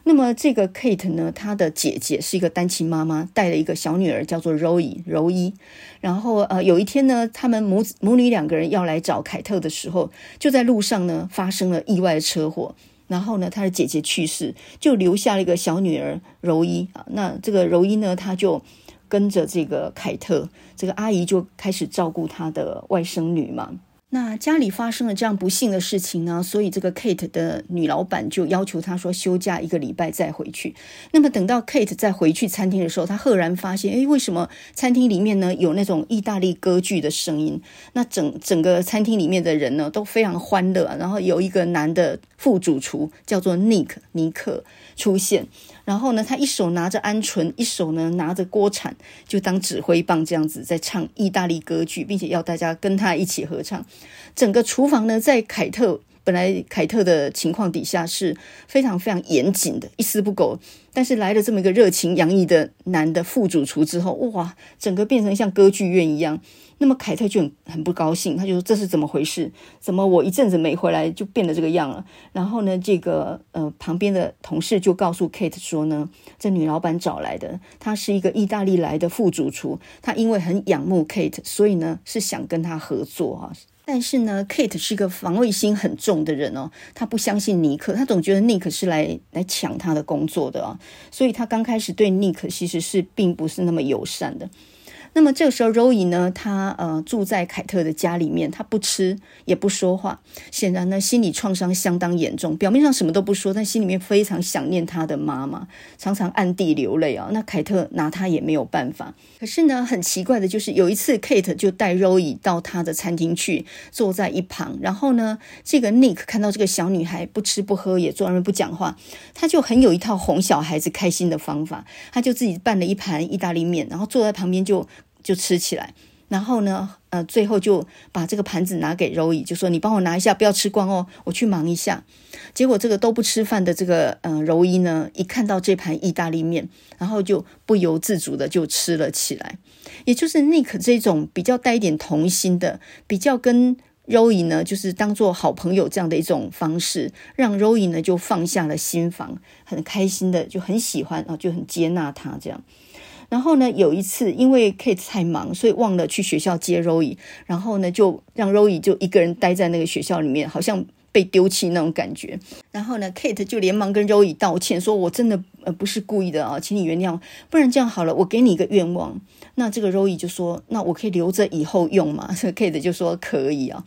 Speaker 1: 那么这个 Kate 呢，她的姐姐是一个单亲妈妈，带了一个小女儿叫做 Roy 柔伊。然后呃，有一天呢，他们母子母女两个人要来找凯特的时候，就在路上呢发生了意外车祸。然后呢，她的姐姐去世，就留下了一个小女儿柔伊啊。那这个柔伊呢，她就跟着这个凯特，这个阿姨就开始照顾她的外甥女嘛。那家里发生了这样不幸的事情呢，所以这个 Kate 的女老板就要求她说休假一个礼拜再回去。那么等到 Kate 再回去餐厅的时候，她赫然发现，诶，为什么餐厅里面呢有那种意大利歌剧的声音？那整整个餐厅里面的人呢都非常欢乐，然后有一个男的副主厨叫做 Nick 尼克出现。然后呢，他一手拿着鹌鹑，一手呢拿着锅铲，就当指挥棒这样子在唱意大利歌剧，并且要大家跟他一起合唱。整个厨房呢，在凯特本来凯特的情况底下是非常非常严谨的，一丝不苟。但是来了这么一个热情洋溢的男的副主厨之后，哇，整个变成像歌剧院一样。那么凯特就很很不高兴，他就说这是怎么回事？怎么我一阵子没回来就变得这个样了？然后呢，这个呃旁边的同事就告诉 Kate 说呢，这女老板找来的，她是一个意大利来的副主厨，她因为很仰慕 Kate，所以呢是想跟她合作啊。但是呢，Kate 是一个防卫心很重的人哦，她不相信尼克，她总觉得尼克是来来抢她的工作的啊，所以她刚开始对尼克其实是并不是那么友善的。那么这个时候，Roy 呢，他呃住在凯特的家里面，他不吃也不说话，显然呢心理创伤相当严重。表面上什么都不说，但心里面非常想念他的妈妈，常常暗地流泪啊。那凯特拿他也没有办法。可是呢，很奇怪的就是有一次，Kate 就带 Roy 到他的餐厅去，坐在一旁。然后呢，这个 Nick 看到这个小女孩不吃不喝，也坐那边不讲话，他就很有一套哄小孩子开心的方法，他就自己拌了一盘意大利面，然后坐在旁边就。就吃起来，然后呢，呃，最后就把这个盘子拿给柔伊，就说：“你帮我拿一下，不要吃光哦，我去忙一下。”结果这个都不吃饭的这个呃柔伊呢，一看到这盘意大利面，然后就不由自主的就吃了起来。也就是 Nick 这种比较带一点童心的，比较跟 Roy 呢，就是当做好朋友这样的一种方式，让 Roy 呢就放下了心防，很开心的就很喜欢啊，就很接纳他这样。然后呢，有一次因为 Kate 太忙，所以忘了去学校接 Roy，然后呢就让 Roy 就一个人待在那个学校里面，好像被丢弃那种感觉。然后呢，Kate 就连忙跟 Roy 道歉，说我真的呃不是故意的啊，请你原谅，不然这样好了，我给你一个愿望。那这个 Roy 就说，那我可以留着以后用嘛？这 个 Kate 就说可以啊。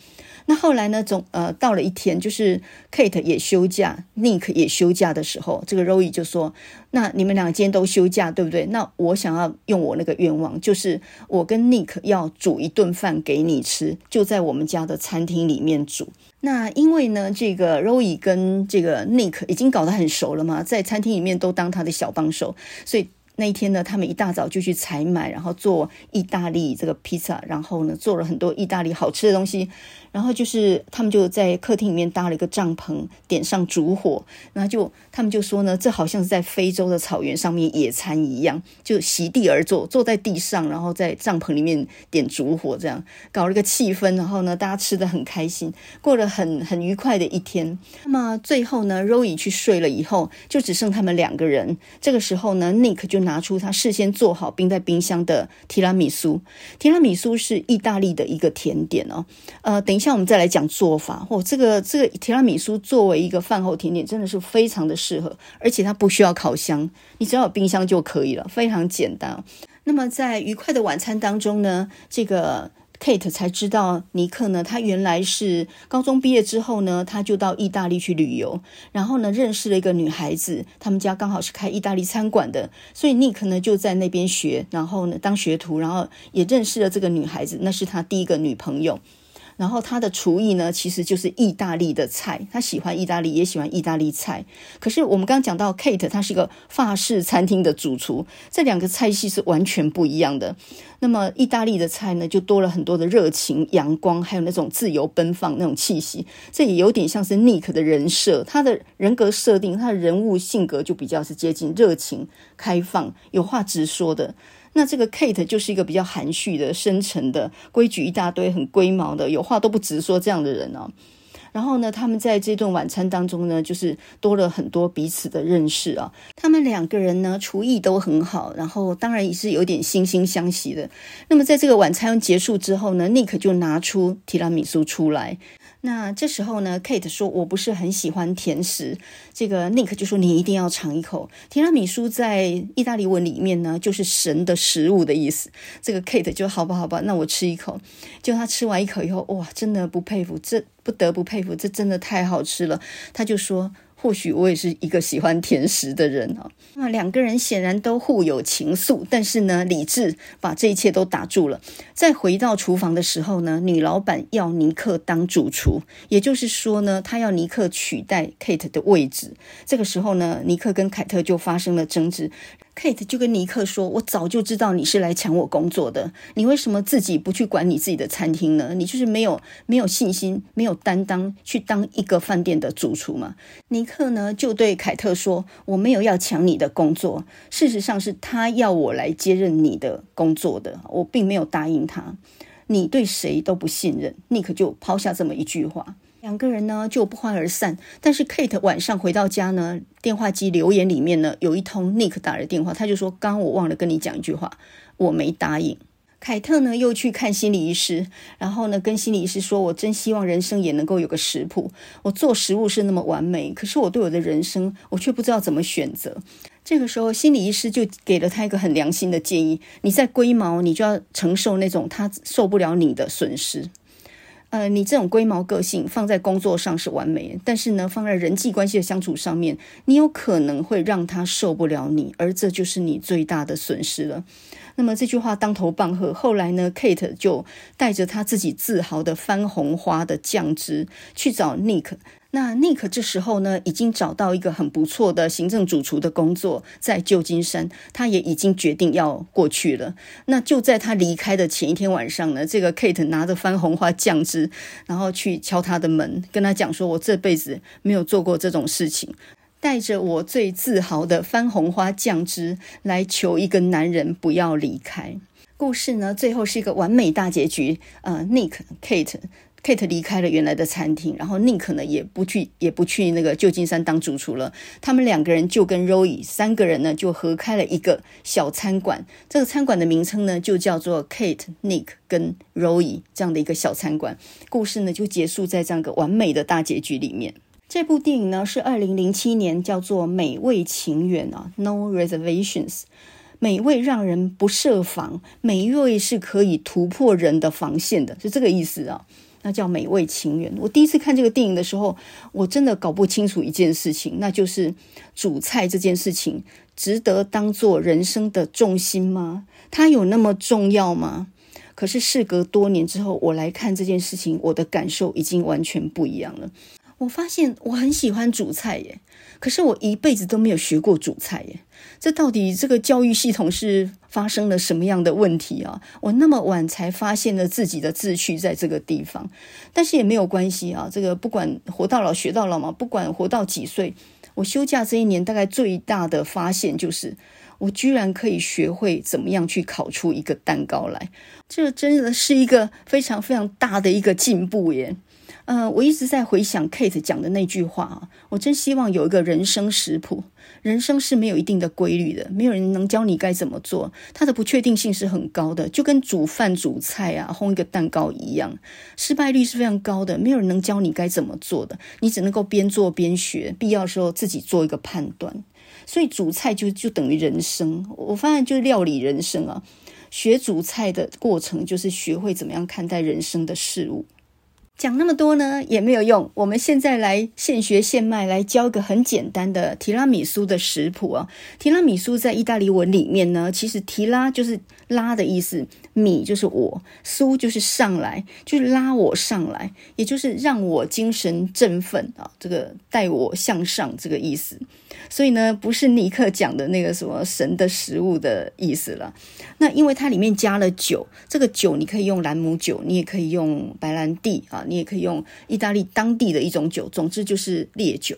Speaker 1: 那后来呢？总呃，到了一天，就是 Kate 也休假，Nick 也休假的时候，这个 Roy 就说：“那你们俩今天都休假，对不对？那我想要用我那个愿望，就是我跟 Nick 要煮一顿饭给你吃，就在我们家的餐厅里面煮。那因为呢，这个 Roy 跟这个 Nick 已经搞得很熟了嘛，在餐厅里面都当他的小帮手，所以。”那一天呢，他们一大早就去采买，然后做意大利这个披萨，然后呢，做了很多意大利好吃的东西。然后就是他们就在客厅里面搭了一个帐篷，点上烛火，然后就他们就说呢，这好像是在非洲的草原上面野餐一样，就席地而坐，坐在地上，然后在帐篷里面点烛火，这样搞了个气氛。然后呢，大家吃得很开心，过了很很愉快的一天。那么最后呢，Roy 去睡了以后，就只剩他们两个人。这个时候呢，Nick 就拿出他事先做好冰在冰箱的提拉米苏。提拉米苏是意大利的一个甜点哦，呃，等。一下我们再来讲做法，哦，这个这个提拉米苏作为一个饭后甜点，真的是非常的适合，而且它不需要烤箱，你只要有冰箱就可以了，非常简单。那么在愉快的晚餐当中呢，这个 Kate 才知道尼克呢，他原来是高中毕业之后呢，他就到意大利去旅游，然后呢认识了一个女孩子，他们家刚好是开意大利餐馆的，所以尼克呢就在那边学，然后呢当学徒，然后也认识了这个女孩子，那是他第一个女朋友。然后他的厨艺呢，其实就是意大利的菜。他喜欢意大利，也喜欢意大利菜。可是我们刚刚讲到，Kate 他是一个法式餐厅的主厨，这两个菜系是完全不一样的。那么意大利的菜呢，就多了很多的热情、阳光，还有那种自由奔放那种气息。这也有点像是 Nick 的人设，他的人格设定，他的人物性格就比较是接近热情、开放、有话直说的。那这个 Kate 就是一个比较含蓄的、深沉的、规矩一大堆、很龟毛的、有话都不直说这样的人哦。然后呢，他们在这顿晚餐当中呢，就是多了很多彼此的认识啊。他们两个人呢，厨艺都很好，然后当然也是有点惺惺相惜的。那么在这个晚餐结束之后呢，Nick 就拿出提拉米苏出来。那这时候呢，Kate 说：“我不是很喜欢甜食。”这个 Nick 就说：“你一定要尝一口。”提拉米苏在意大利文里面呢，就是神的食物的意思。这个 Kate 就好吧，好吧，那我吃一口。就他吃完一口以后，哇，真的不佩服，这不得不佩服，这真的太好吃了。他就说。或许我也是一个喜欢甜食的人啊。那两个人显然都互有情愫，但是呢，理智把这一切都打住了。再回到厨房的时候呢，女老板要尼克当主厨，也就是说呢，她要尼克取代 Kate 的位置。这个时候呢，尼克跟凯特就发生了争执。Kate 就跟尼克说：“我早就知道你是来抢我工作的，你为什么自己不去管你自己的餐厅呢？你就是没有没有信心，没有担当去当一个饭店的主厨嘛？”尼克呢就对凯特说：“我没有要抢你的工作，事实上是他要我来接任你的工作的，我并没有答应他。你对谁都不信任。”尼克就抛下这么一句话。两个人呢就不欢而散，但是 Kate 晚上回到家呢，电话机留言里面呢有一通 Nick 打的电话，他就说：“刚刚我忘了跟你讲一句话，我没答应。”凯特呢又去看心理医师，然后呢跟心理医师说：“我真希望人生也能够有个食谱，我做食物是那么完美，可是我对我的人生我却不知道怎么选择。”这个时候心理医师就给了他一个很良心的建议：“你在龟毛，你就要承受那种他受不了你的损失。”呃，你这种龟毛个性放在工作上是完美，但是呢，放在人际关系的相处上面，你有可能会让他受不了你，而这就是你最大的损失了。那么这句话当头棒喝。后来呢，Kate 就带着他自己自豪的番红花的酱汁去找 Nick。那 Nick 这时候呢，已经找到一个很不错的行政主厨的工作，在旧金山，他也已经决定要过去了。那就在他离开的前一天晚上呢，这个 Kate 拿着番红花酱汁，然后去敲他的门，跟他讲说：“我这辈子没有做过这种事情。”带着我最自豪的番红花酱汁来求一个男人不要离开。故事呢，最后是一个完美大结局。呃，Nick、Kate Kate 离开了原来的餐厅，然后 Nick 呢也不去，也不去那个旧金山当主厨了。他们两个人就跟 Roy 三个人呢就合开了一个小餐馆。这个餐馆的名称呢就叫做 Kate、Nick 跟 Roy 这样的一个小餐馆。故事呢就结束在这样一个完美的大结局里面。这部电影呢是二零零七年叫做《美味情缘》啊，No Reservations。美味让人不设防，美味是可以突破人的防线的，是这个意思啊。那叫美味情缘。我第一次看这个电影的时候，我真的搞不清楚一件事情，那就是煮菜这件事情值得当做人生的重心吗？它有那么重要吗？可是事隔多年之后，我来看这件事情，我的感受已经完全不一样了。我发现我很喜欢煮菜耶，可是我一辈子都没有学过煮菜耶。这到底这个教育系统是发生了什么样的问题啊？我那么晚才发现了自己的志趣在这个地方，但是也没有关系啊。这个不管活到老学到老嘛，不管活到几岁，我休假这一年大概最大的发现就是，我居然可以学会怎么样去烤出一个蛋糕来。这真的是一个非常非常大的一个进步耶。呃，我一直在回想 Kate 讲的那句话啊，我真希望有一个人生食谱。人生是没有一定的规律的，没有人能教你该怎么做，它的不确定性是很高的，就跟煮饭、煮菜啊、烘一个蛋糕一样，失败率是非常高的，没有人能教你该怎么做的，你只能够边做边学，必要的时候自己做一个判断。所以煮菜就就等于人生，我发现就是料理人生啊，学煮菜的过程就是学会怎么样看待人生的事物。讲那么多呢也没有用，我们现在来现学现卖，来教个很简单的提拉米苏的食谱啊。提拉米苏在意大利文里面呢，其实提拉就是拉的意思，米就是我，苏就是上来，就是拉我上来，也就是让我精神振奋啊，这个带我向上这个意思。所以呢，不是尼克讲的那个什么神的食物的意思了。那因为它里面加了酒，这个酒你可以用兰姆酒，你也可以用白兰地啊，你也可以用意大利当地的一种酒，总之就是烈酒。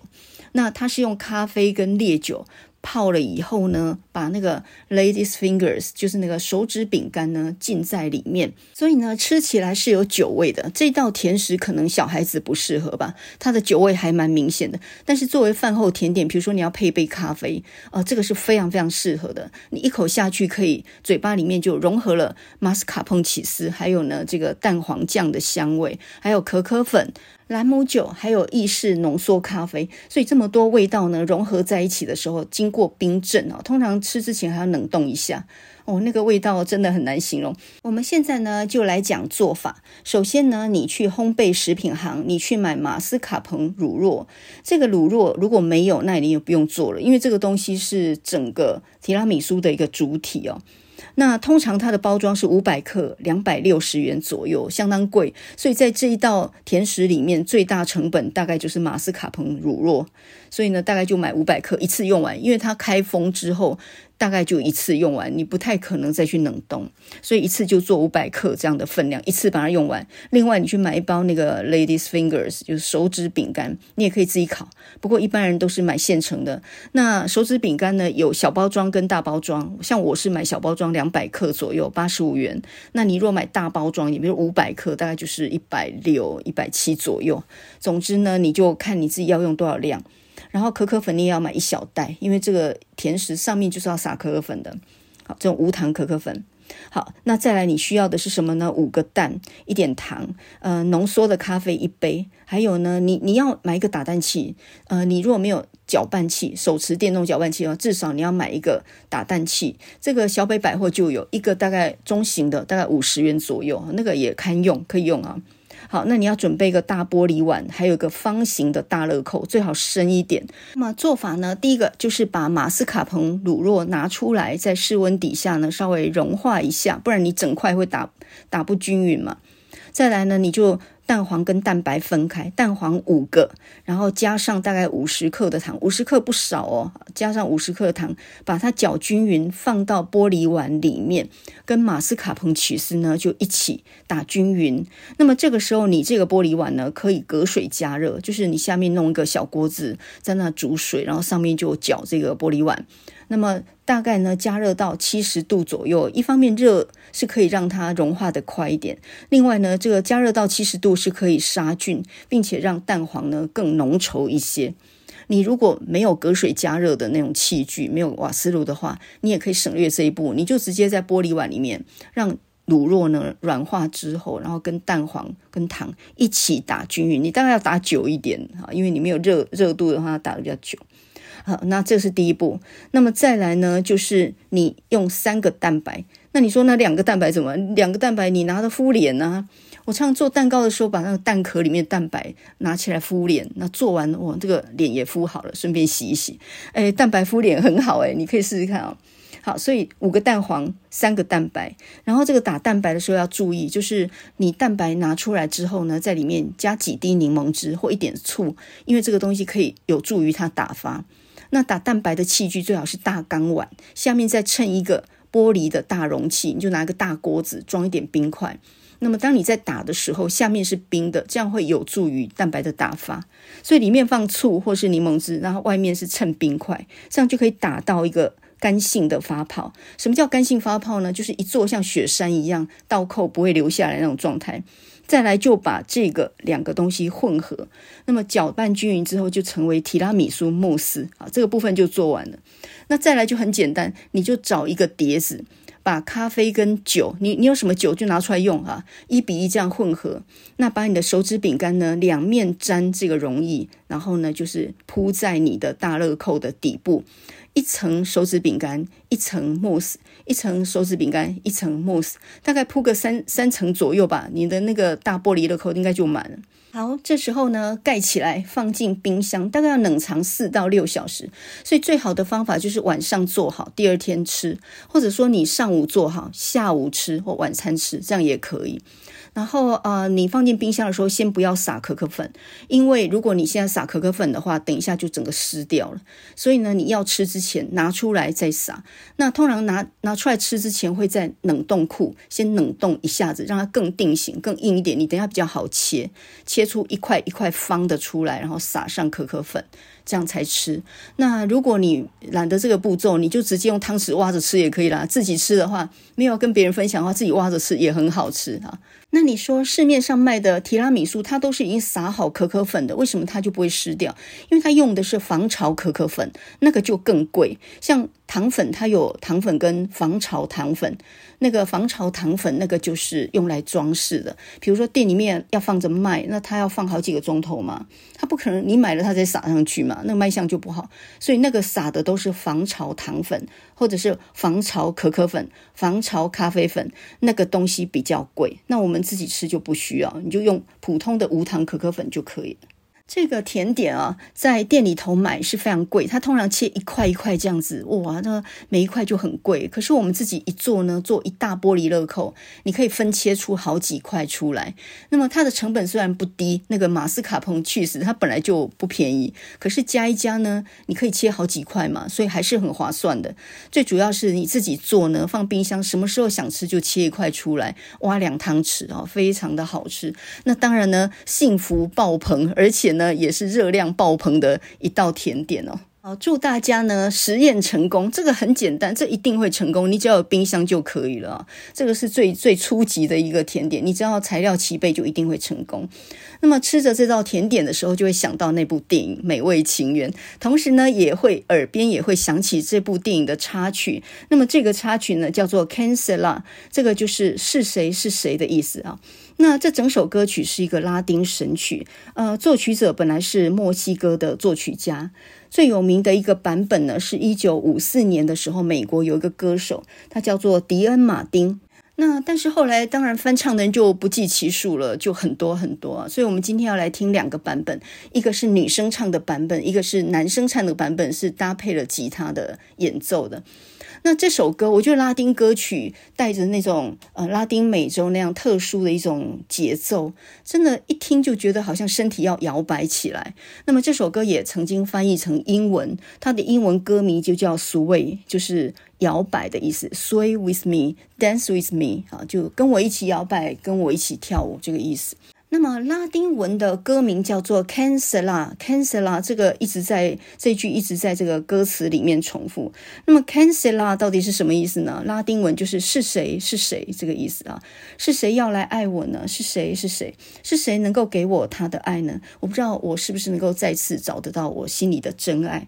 Speaker 1: 那它是用咖啡跟烈酒。泡了以后呢，把那个 ladies fingers，就是那个手指饼干呢，浸在里面，所以呢，吃起来是有酒味的。这道甜食可能小孩子不适合吧，它的酒味还蛮明显的。但是作为饭后甜点，比如说你要配一杯咖啡，呃，这个是非常非常适合的。你一口下去，可以嘴巴里面就融合了马斯卡彭起司，还有呢这个蛋黄酱的香味，还有可可粉。兰姆酒还有意式浓缩咖啡，所以这么多味道呢融合在一起的时候，经过冰镇啊，通常吃之前还要冷冻一下哦，那个味道真的很难形容。我们现在呢就来讲做法。首先呢，你去烘焙食品行，你去买马斯卡彭乳酪。这个乳酪如果没有，那你也不用做了，因为这个东西是整个提拉米苏的一个主体哦。那通常它的包装是五百克，两百六十元左右，相当贵。所以在这一道甜食里面，最大成本大概就是马斯卡彭乳酪。所以呢，大概就买五百克，一次用完，因为它开封之后。大概就一次用完，你不太可能再去冷冻，所以一次就做五百克这样的分量，一次把它用完。另外，你去买一包那个 Ladies Fingers，就是手指饼干，你也可以自己烤。不过一般人都是买现成的。那手指饼干呢，有小包装跟大包装，像我是买小包装两百克左右，八十五元。那你若买大包装，也比如五百克，大概就是一百六、一百七左右。总之呢，你就看你自己要用多少量。然后可可粉你也要买一小袋，因为这个甜食上面就是要撒可可粉的。好，这种无糖可可粉。好，那再来你需要的是什么呢？五个蛋，一点糖，呃，浓缩的咖啡一杯，还有呢，你你要买一个打蛋器。呃，你如果没有搅拌器，手持电动搅拌器的话，至少你要买一个打蛋器。这个小北百货就有一个，大概中型的，大概五十元左右，那个也堪用，可以用啊。好，那你要准备一个大玻璃碗，还有一个方形的大乐扣，最好深一点。那么做法呢？第一个就是把马斯卡彭乳酪拿出来，在室温底下呢稍微融化一下，不然你整块会打打不均匀嘛。再来呢，你就。蛋黄跟蛋白分开，蛋黄五个，然后加上大概五十克的糖，五十克不少哦，加上五十克的糖，把它搅均匀，放到玻璃碗里面，跟马斯卡彭起司呢就一起打均匀。那么这个时候，你这个玻璃碗呢可以隔水加热，就是你下面弄一个小锅子在那煮水，然后上面就搅这个玻璃碗。那么大概呢，加热到七十度左右。一方面热是可以让它融化的快一点，另外呢，这个加热到七十度是可以杀菌，并且让蛋黄呢更浓稠一些。你如果没有隔水加热的那种器具，没有瓦斯炉的话，你也可以省略这一步，你就直接在玻璃碗里面让。乳酪呢软化之后，然后跟蛋黄跟糖一起打均匀。你当然要打久一点啊，因为你没有热热度的话，打得比较久。好，那这是第一步。那么再来呢，就是你用三个蛋白。那你说那两个蛋白怎么？两个蛋白你拿着敷脸呢？我常做蛋糕的时候，把那个蛋壳里面的蛋白拿起来敷脸。那做完，我，这个脸也敷好了，顺便洗一洗。哎，蛋白敷脸很好哎，你可以试试看啊。好，所以五个蛋黄，三个蛋白，然后这个打蛋白的时候要注意，就是你蛋白拿出来之后呢，在里面加几滴柠檬汁或一点醋，因为这个东西可以有助于它打发。那打蛋白的器具最好是大钢碗，下面再衬一个玻璃的大容器，你就拿个大锅子装一点冰块。那么当你在打的时候，下面是冰的，这样会有助于蛋白的打发。所以里面放醋或是柠檬汁，然后外面是衬冰块，这样就可以打到一个。干性的发泡，什么叫干性发泡呢？就是一座像雪山一样倒扣不会流下来那种状态。再来就把这个两个东西混合，那么搅拌均匀之后就成为提拉米苏慕斯啊，这个部分就做完了。那再来就很简单，你就找一个碟子，把咖啡跟酒，你你有什么酒就拿出来用啊，一比一这样混合。那把你的手指饼干呢，两面沾这个溶液，然后呢就是铺在你的大乐扣的底部。一层手指饼干，一层慕斯，一层手指饼干，一层慕斯，大概铺个三三层左右吧。你的那个大玻璃的口应该就满了。好，这时候呢，盖起来，放进冰箱，大概要冷藏四到六小时。所以最好的方法就是晚上做好，第二天吃，或者说你上午做好，下午吃或晚餐吃，这样也可以。然后呃，你放进冰箱的时候，先不要撒可可粉，因为如果你现在撒可可粉的话，等一下就整个湿掉了。所以呢，你要吃之前拿出来再撒。那通常拿拿出来吃之前，会在冷冻库先冷冻一下子，让它更定型、更硬一点。你等下比较好切，切出一块一块方的出来，然后撒上可可粉。这样才吃。那如果你懒得这个步骤，你就直接用汤匙挖着吃也可以啦。自己吃的话，没有跟别人分享的话，自己挖着吃也很好吃啊。那你说市面上卖的提拉米苏，它都是已经撒好可可粉的，为什么它就不会湿掉？因为它用的是防潮可可粉，那个就更贵。像糖粉，它有糖粉跟防潮糖粉。那个防潮糖粉，那个就是用来装饰的。比如说店里面要放着卖，那它要放好几个钟头嘛，它不可能你买了它再撒上去嘛，那卖相就不好。所以那个撒的都是防潮糖粉，或者是防潮可可粉、防潮咖啡粉，那个东西比较贵。那我们自己吃就不需要，你就用普通的无糖可可粉就可以。这个甜点啊，在店里头买是非常贵，它通常切一块一块这样子，哇，那每一块就很贵。可是我们自己一做呢，做一大玻璃乐扣，你可以分切出好几块出来。那么它的成本虽然不低，那个马斯卡彭起司它本来就不便宜，可是加一加呢，你可以切好几块嘛，所以还是很划算的。最主要是你自己做呢，放冰箱，什么时候想吃就切一块出来，挖两汤匙啊，非常的好吃。那当然呢，幸福爆棚，而且呢。呢，也是热量爆棚的一道甜点哦。好，祝大家呢实验成功。这个很简单，这一定会成功。你只要有冰箱就可以了。这个是最最初级的一个甜点，你只要材料齐备，就一定会成功。那么吃着这道甜点的时候，就会想到那部电影《美味情缘》，同时呢，也会耳边也会响起这部电影的插曲。那么这个插曲呢，叫做 “Quien será”，这个就是是谁是谁的意思啊。那这整首歌曲是一个拉丁神曲，呃，作曲者本来是墨西哥的作曲家，最有名的一个版本呢，是一九五四年的时候，美国有一个歌手，他叫做迪恩·马丁。那但是后来当然翻唱的人就不计其数了，就很多很多。所以我们今天要来听两个版本，一个是女生唱的版本，一个是男生唱的版本，是搭配了吉他的演奏的。那这首歌，我觉得拉丁歌曲带着那种呃拉丁美洲那样特殊的一种节奏，真的，一听就觉得好像身体要摇摆起来。那么这首歌也曾经翻译成英文，它的英文歌名就叫 Sway，就是摇摆的意思。Sway with me, dance with me，啊，就跟我一起摇摆，跟我一起跳舞这个意思。
Speaker 2: 那么拉丁文的歌名叫做 “Quien será”，“Quien será” 这个一直在这句一直在这个歌词里面重复。那么 “Quien será” 到底是什么意思呢？拉丁文就是是谁是谁这个意思啊？是谁要来爱我呢？是谁是谁是谁能够给我他的爱呢？我不知道我是不是能够再次找得到我心里的真爱。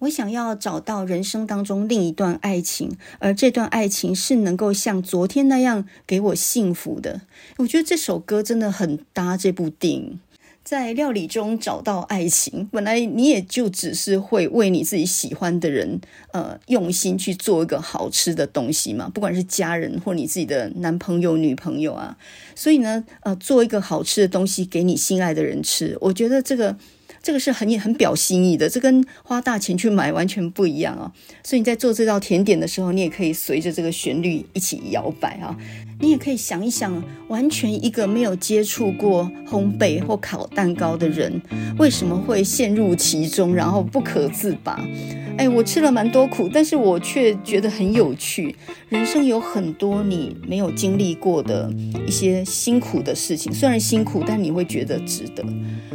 Speaker 2: 我想要找到人生当中另一段爱情，而这段爱情是能够像昨天那样给我幸福的。我觉得这首歌真的很搭这部电影。在料理中找到爱情，本来你也就只是会为你自己喜欢的人，呃，用心去做一个好吃的东西嘛，不管是家人或你自己的男朋友、女朋友啊。所以呢，呃，做一个好吃的东西给你心爱的人吃，我觉得这个。这个是很很表心意的，这跟花大钱去买完全不一样啊！所以你在做这道甜点的时候，你也可以随着这个旋律一起摇摆啊！你也可以想一想，完全一个没有接触过烘焙或烤蛋糕的人，为什么会陷入其中，然后不可自拔？哎，我吃了蛮多苦，但是我却觉得很有趣。人生有很多你没有经历过的一些辛苦的事情，虽然辛苦，但你会觉得值得。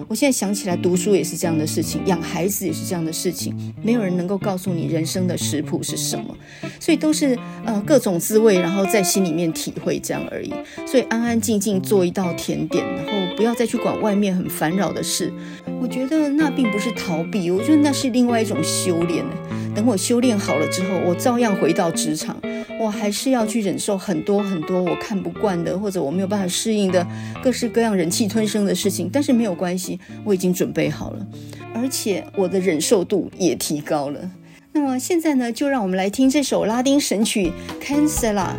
Speaker 2: 我现在想起来，读书也是这样的事情，养孩子也是这样的事情。没有人能够告诉你人生的食谱是什么，所以都是呃各种滋味，然后在心里面体会会这样而已。所以安安静静做一道甜点，然后不要再去管外面很烦扰的事。我觉得那并不是逃避，我觉得那是另外一种修炼。等我修炼好了之后，我照样回到职场，我还是要去忍受很多很多我看不惯的，或者我没有办法适应的各式各样忍气吞声的事情。但是没有关系，我已经准备好了，而且我的忍受度也提高了。那么现在呢，就让我们来听这首拉丁神曲《Cancela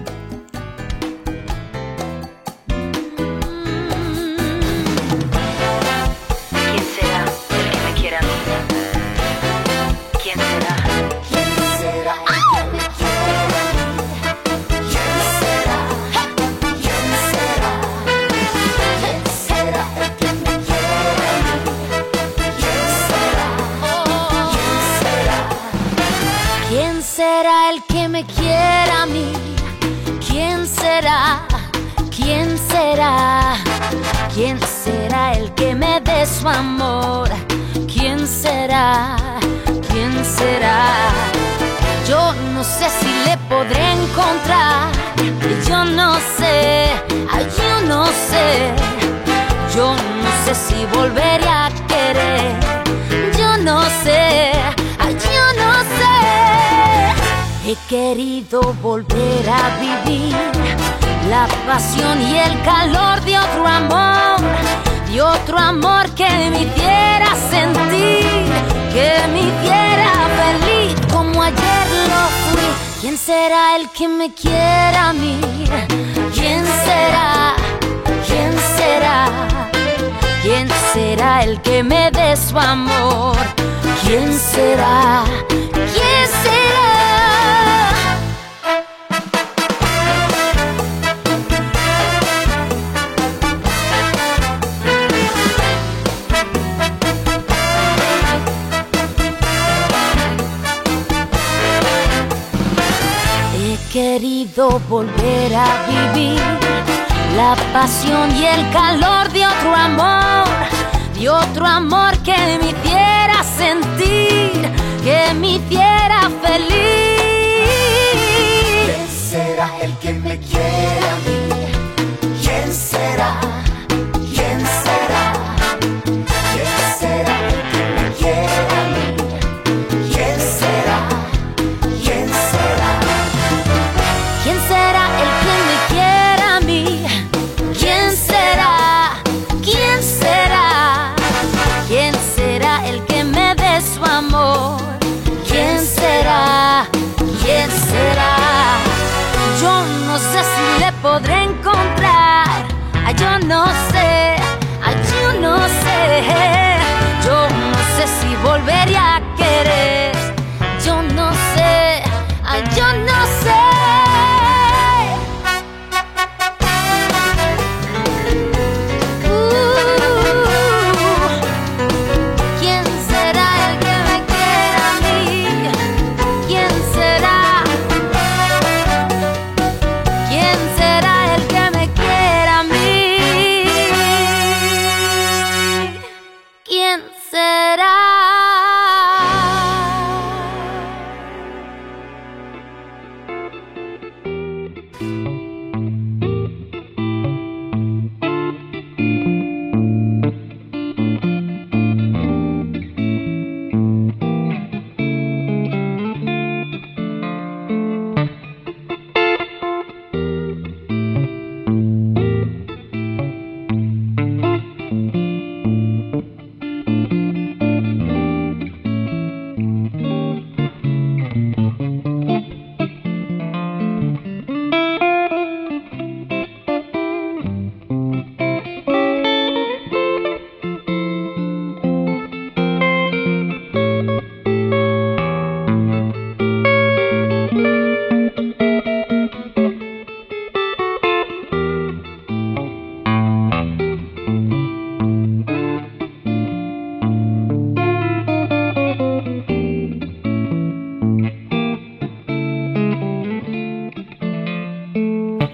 Speaker 2: amor, ¿quién será?
Speaker 3: ¿Quién será?
Speaker 2: Yo no sé si le podré encontrar, yo no sé, ay, yo no sé, yo no sé si volveré a querer, yo no sé, ay, yo no sé. He querido volver a vivir
Speaker 3: la pasión y el calor de otro amor y otro amor que me
Speaker 2: hiciera sentir, que me hiciera feliz como ayer lo fui. ¿Quién será el que me
Speaker 3: quiera a mí? ¿Quién será? ¿Quién será? ¿Quién será
Speaker 2: el que me dé su amor? ¿Quién será? ¿Quién será? querido volver a vivir
Speaker 3: la pasión y el calor de otro amor, de otro amor que me
Speaker 2: hiciera sentir, que me hiciera feliz. Será el que me quiere?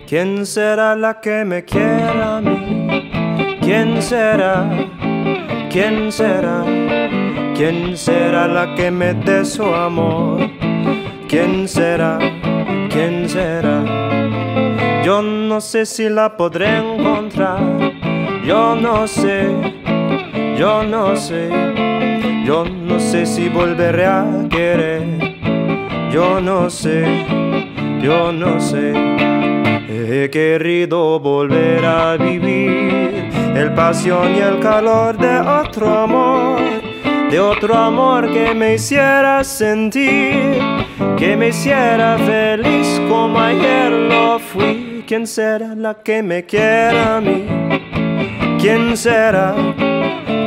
Speaker 3: ¿Quién será la que me quiera a mí? ¿Quién será? ¿Quién será? ¿Quién será la que me dé su amor? ¿Quién será? ¿Quién será? Yo no sé si la podré encontrar. Yo no sé, yo no sé. Yo no sé si volveré a querer. Yo no sé, yo no sé. Querido volver a vivir el pasión y el calor de otro amor, de otro amor que me hiciera sentir, que me hiciera feliz como ayer lo fui. ¿Quién será la que me quiera a mí? ¿Quién será?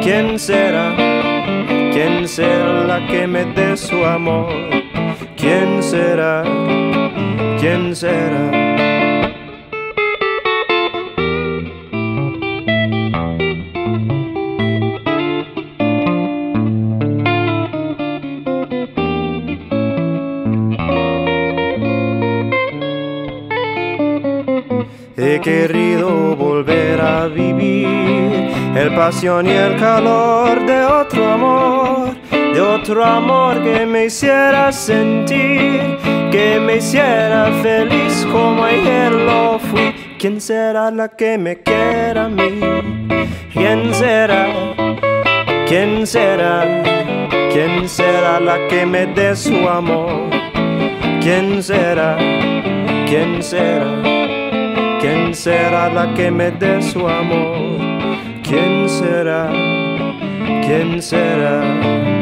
Speaker 3: ¿Quién será? ¿Quién será la que me dé su amor? ¿Quién será? ¿Quién será? Querido volver a vivir el pasión y el calor de otro amor, de otro amor que me hiciera sentir, que me hiciera feliz como ayer lo fui. ¿Quién será la que me quiera a mí? ¿Quién será? ¿Quién será? ¿Quién será la que me dé su amor? ¿Quién será? ¿Quién será? ¿Quién será la que me dé su amor? ¿Quién será? ¿Quién será?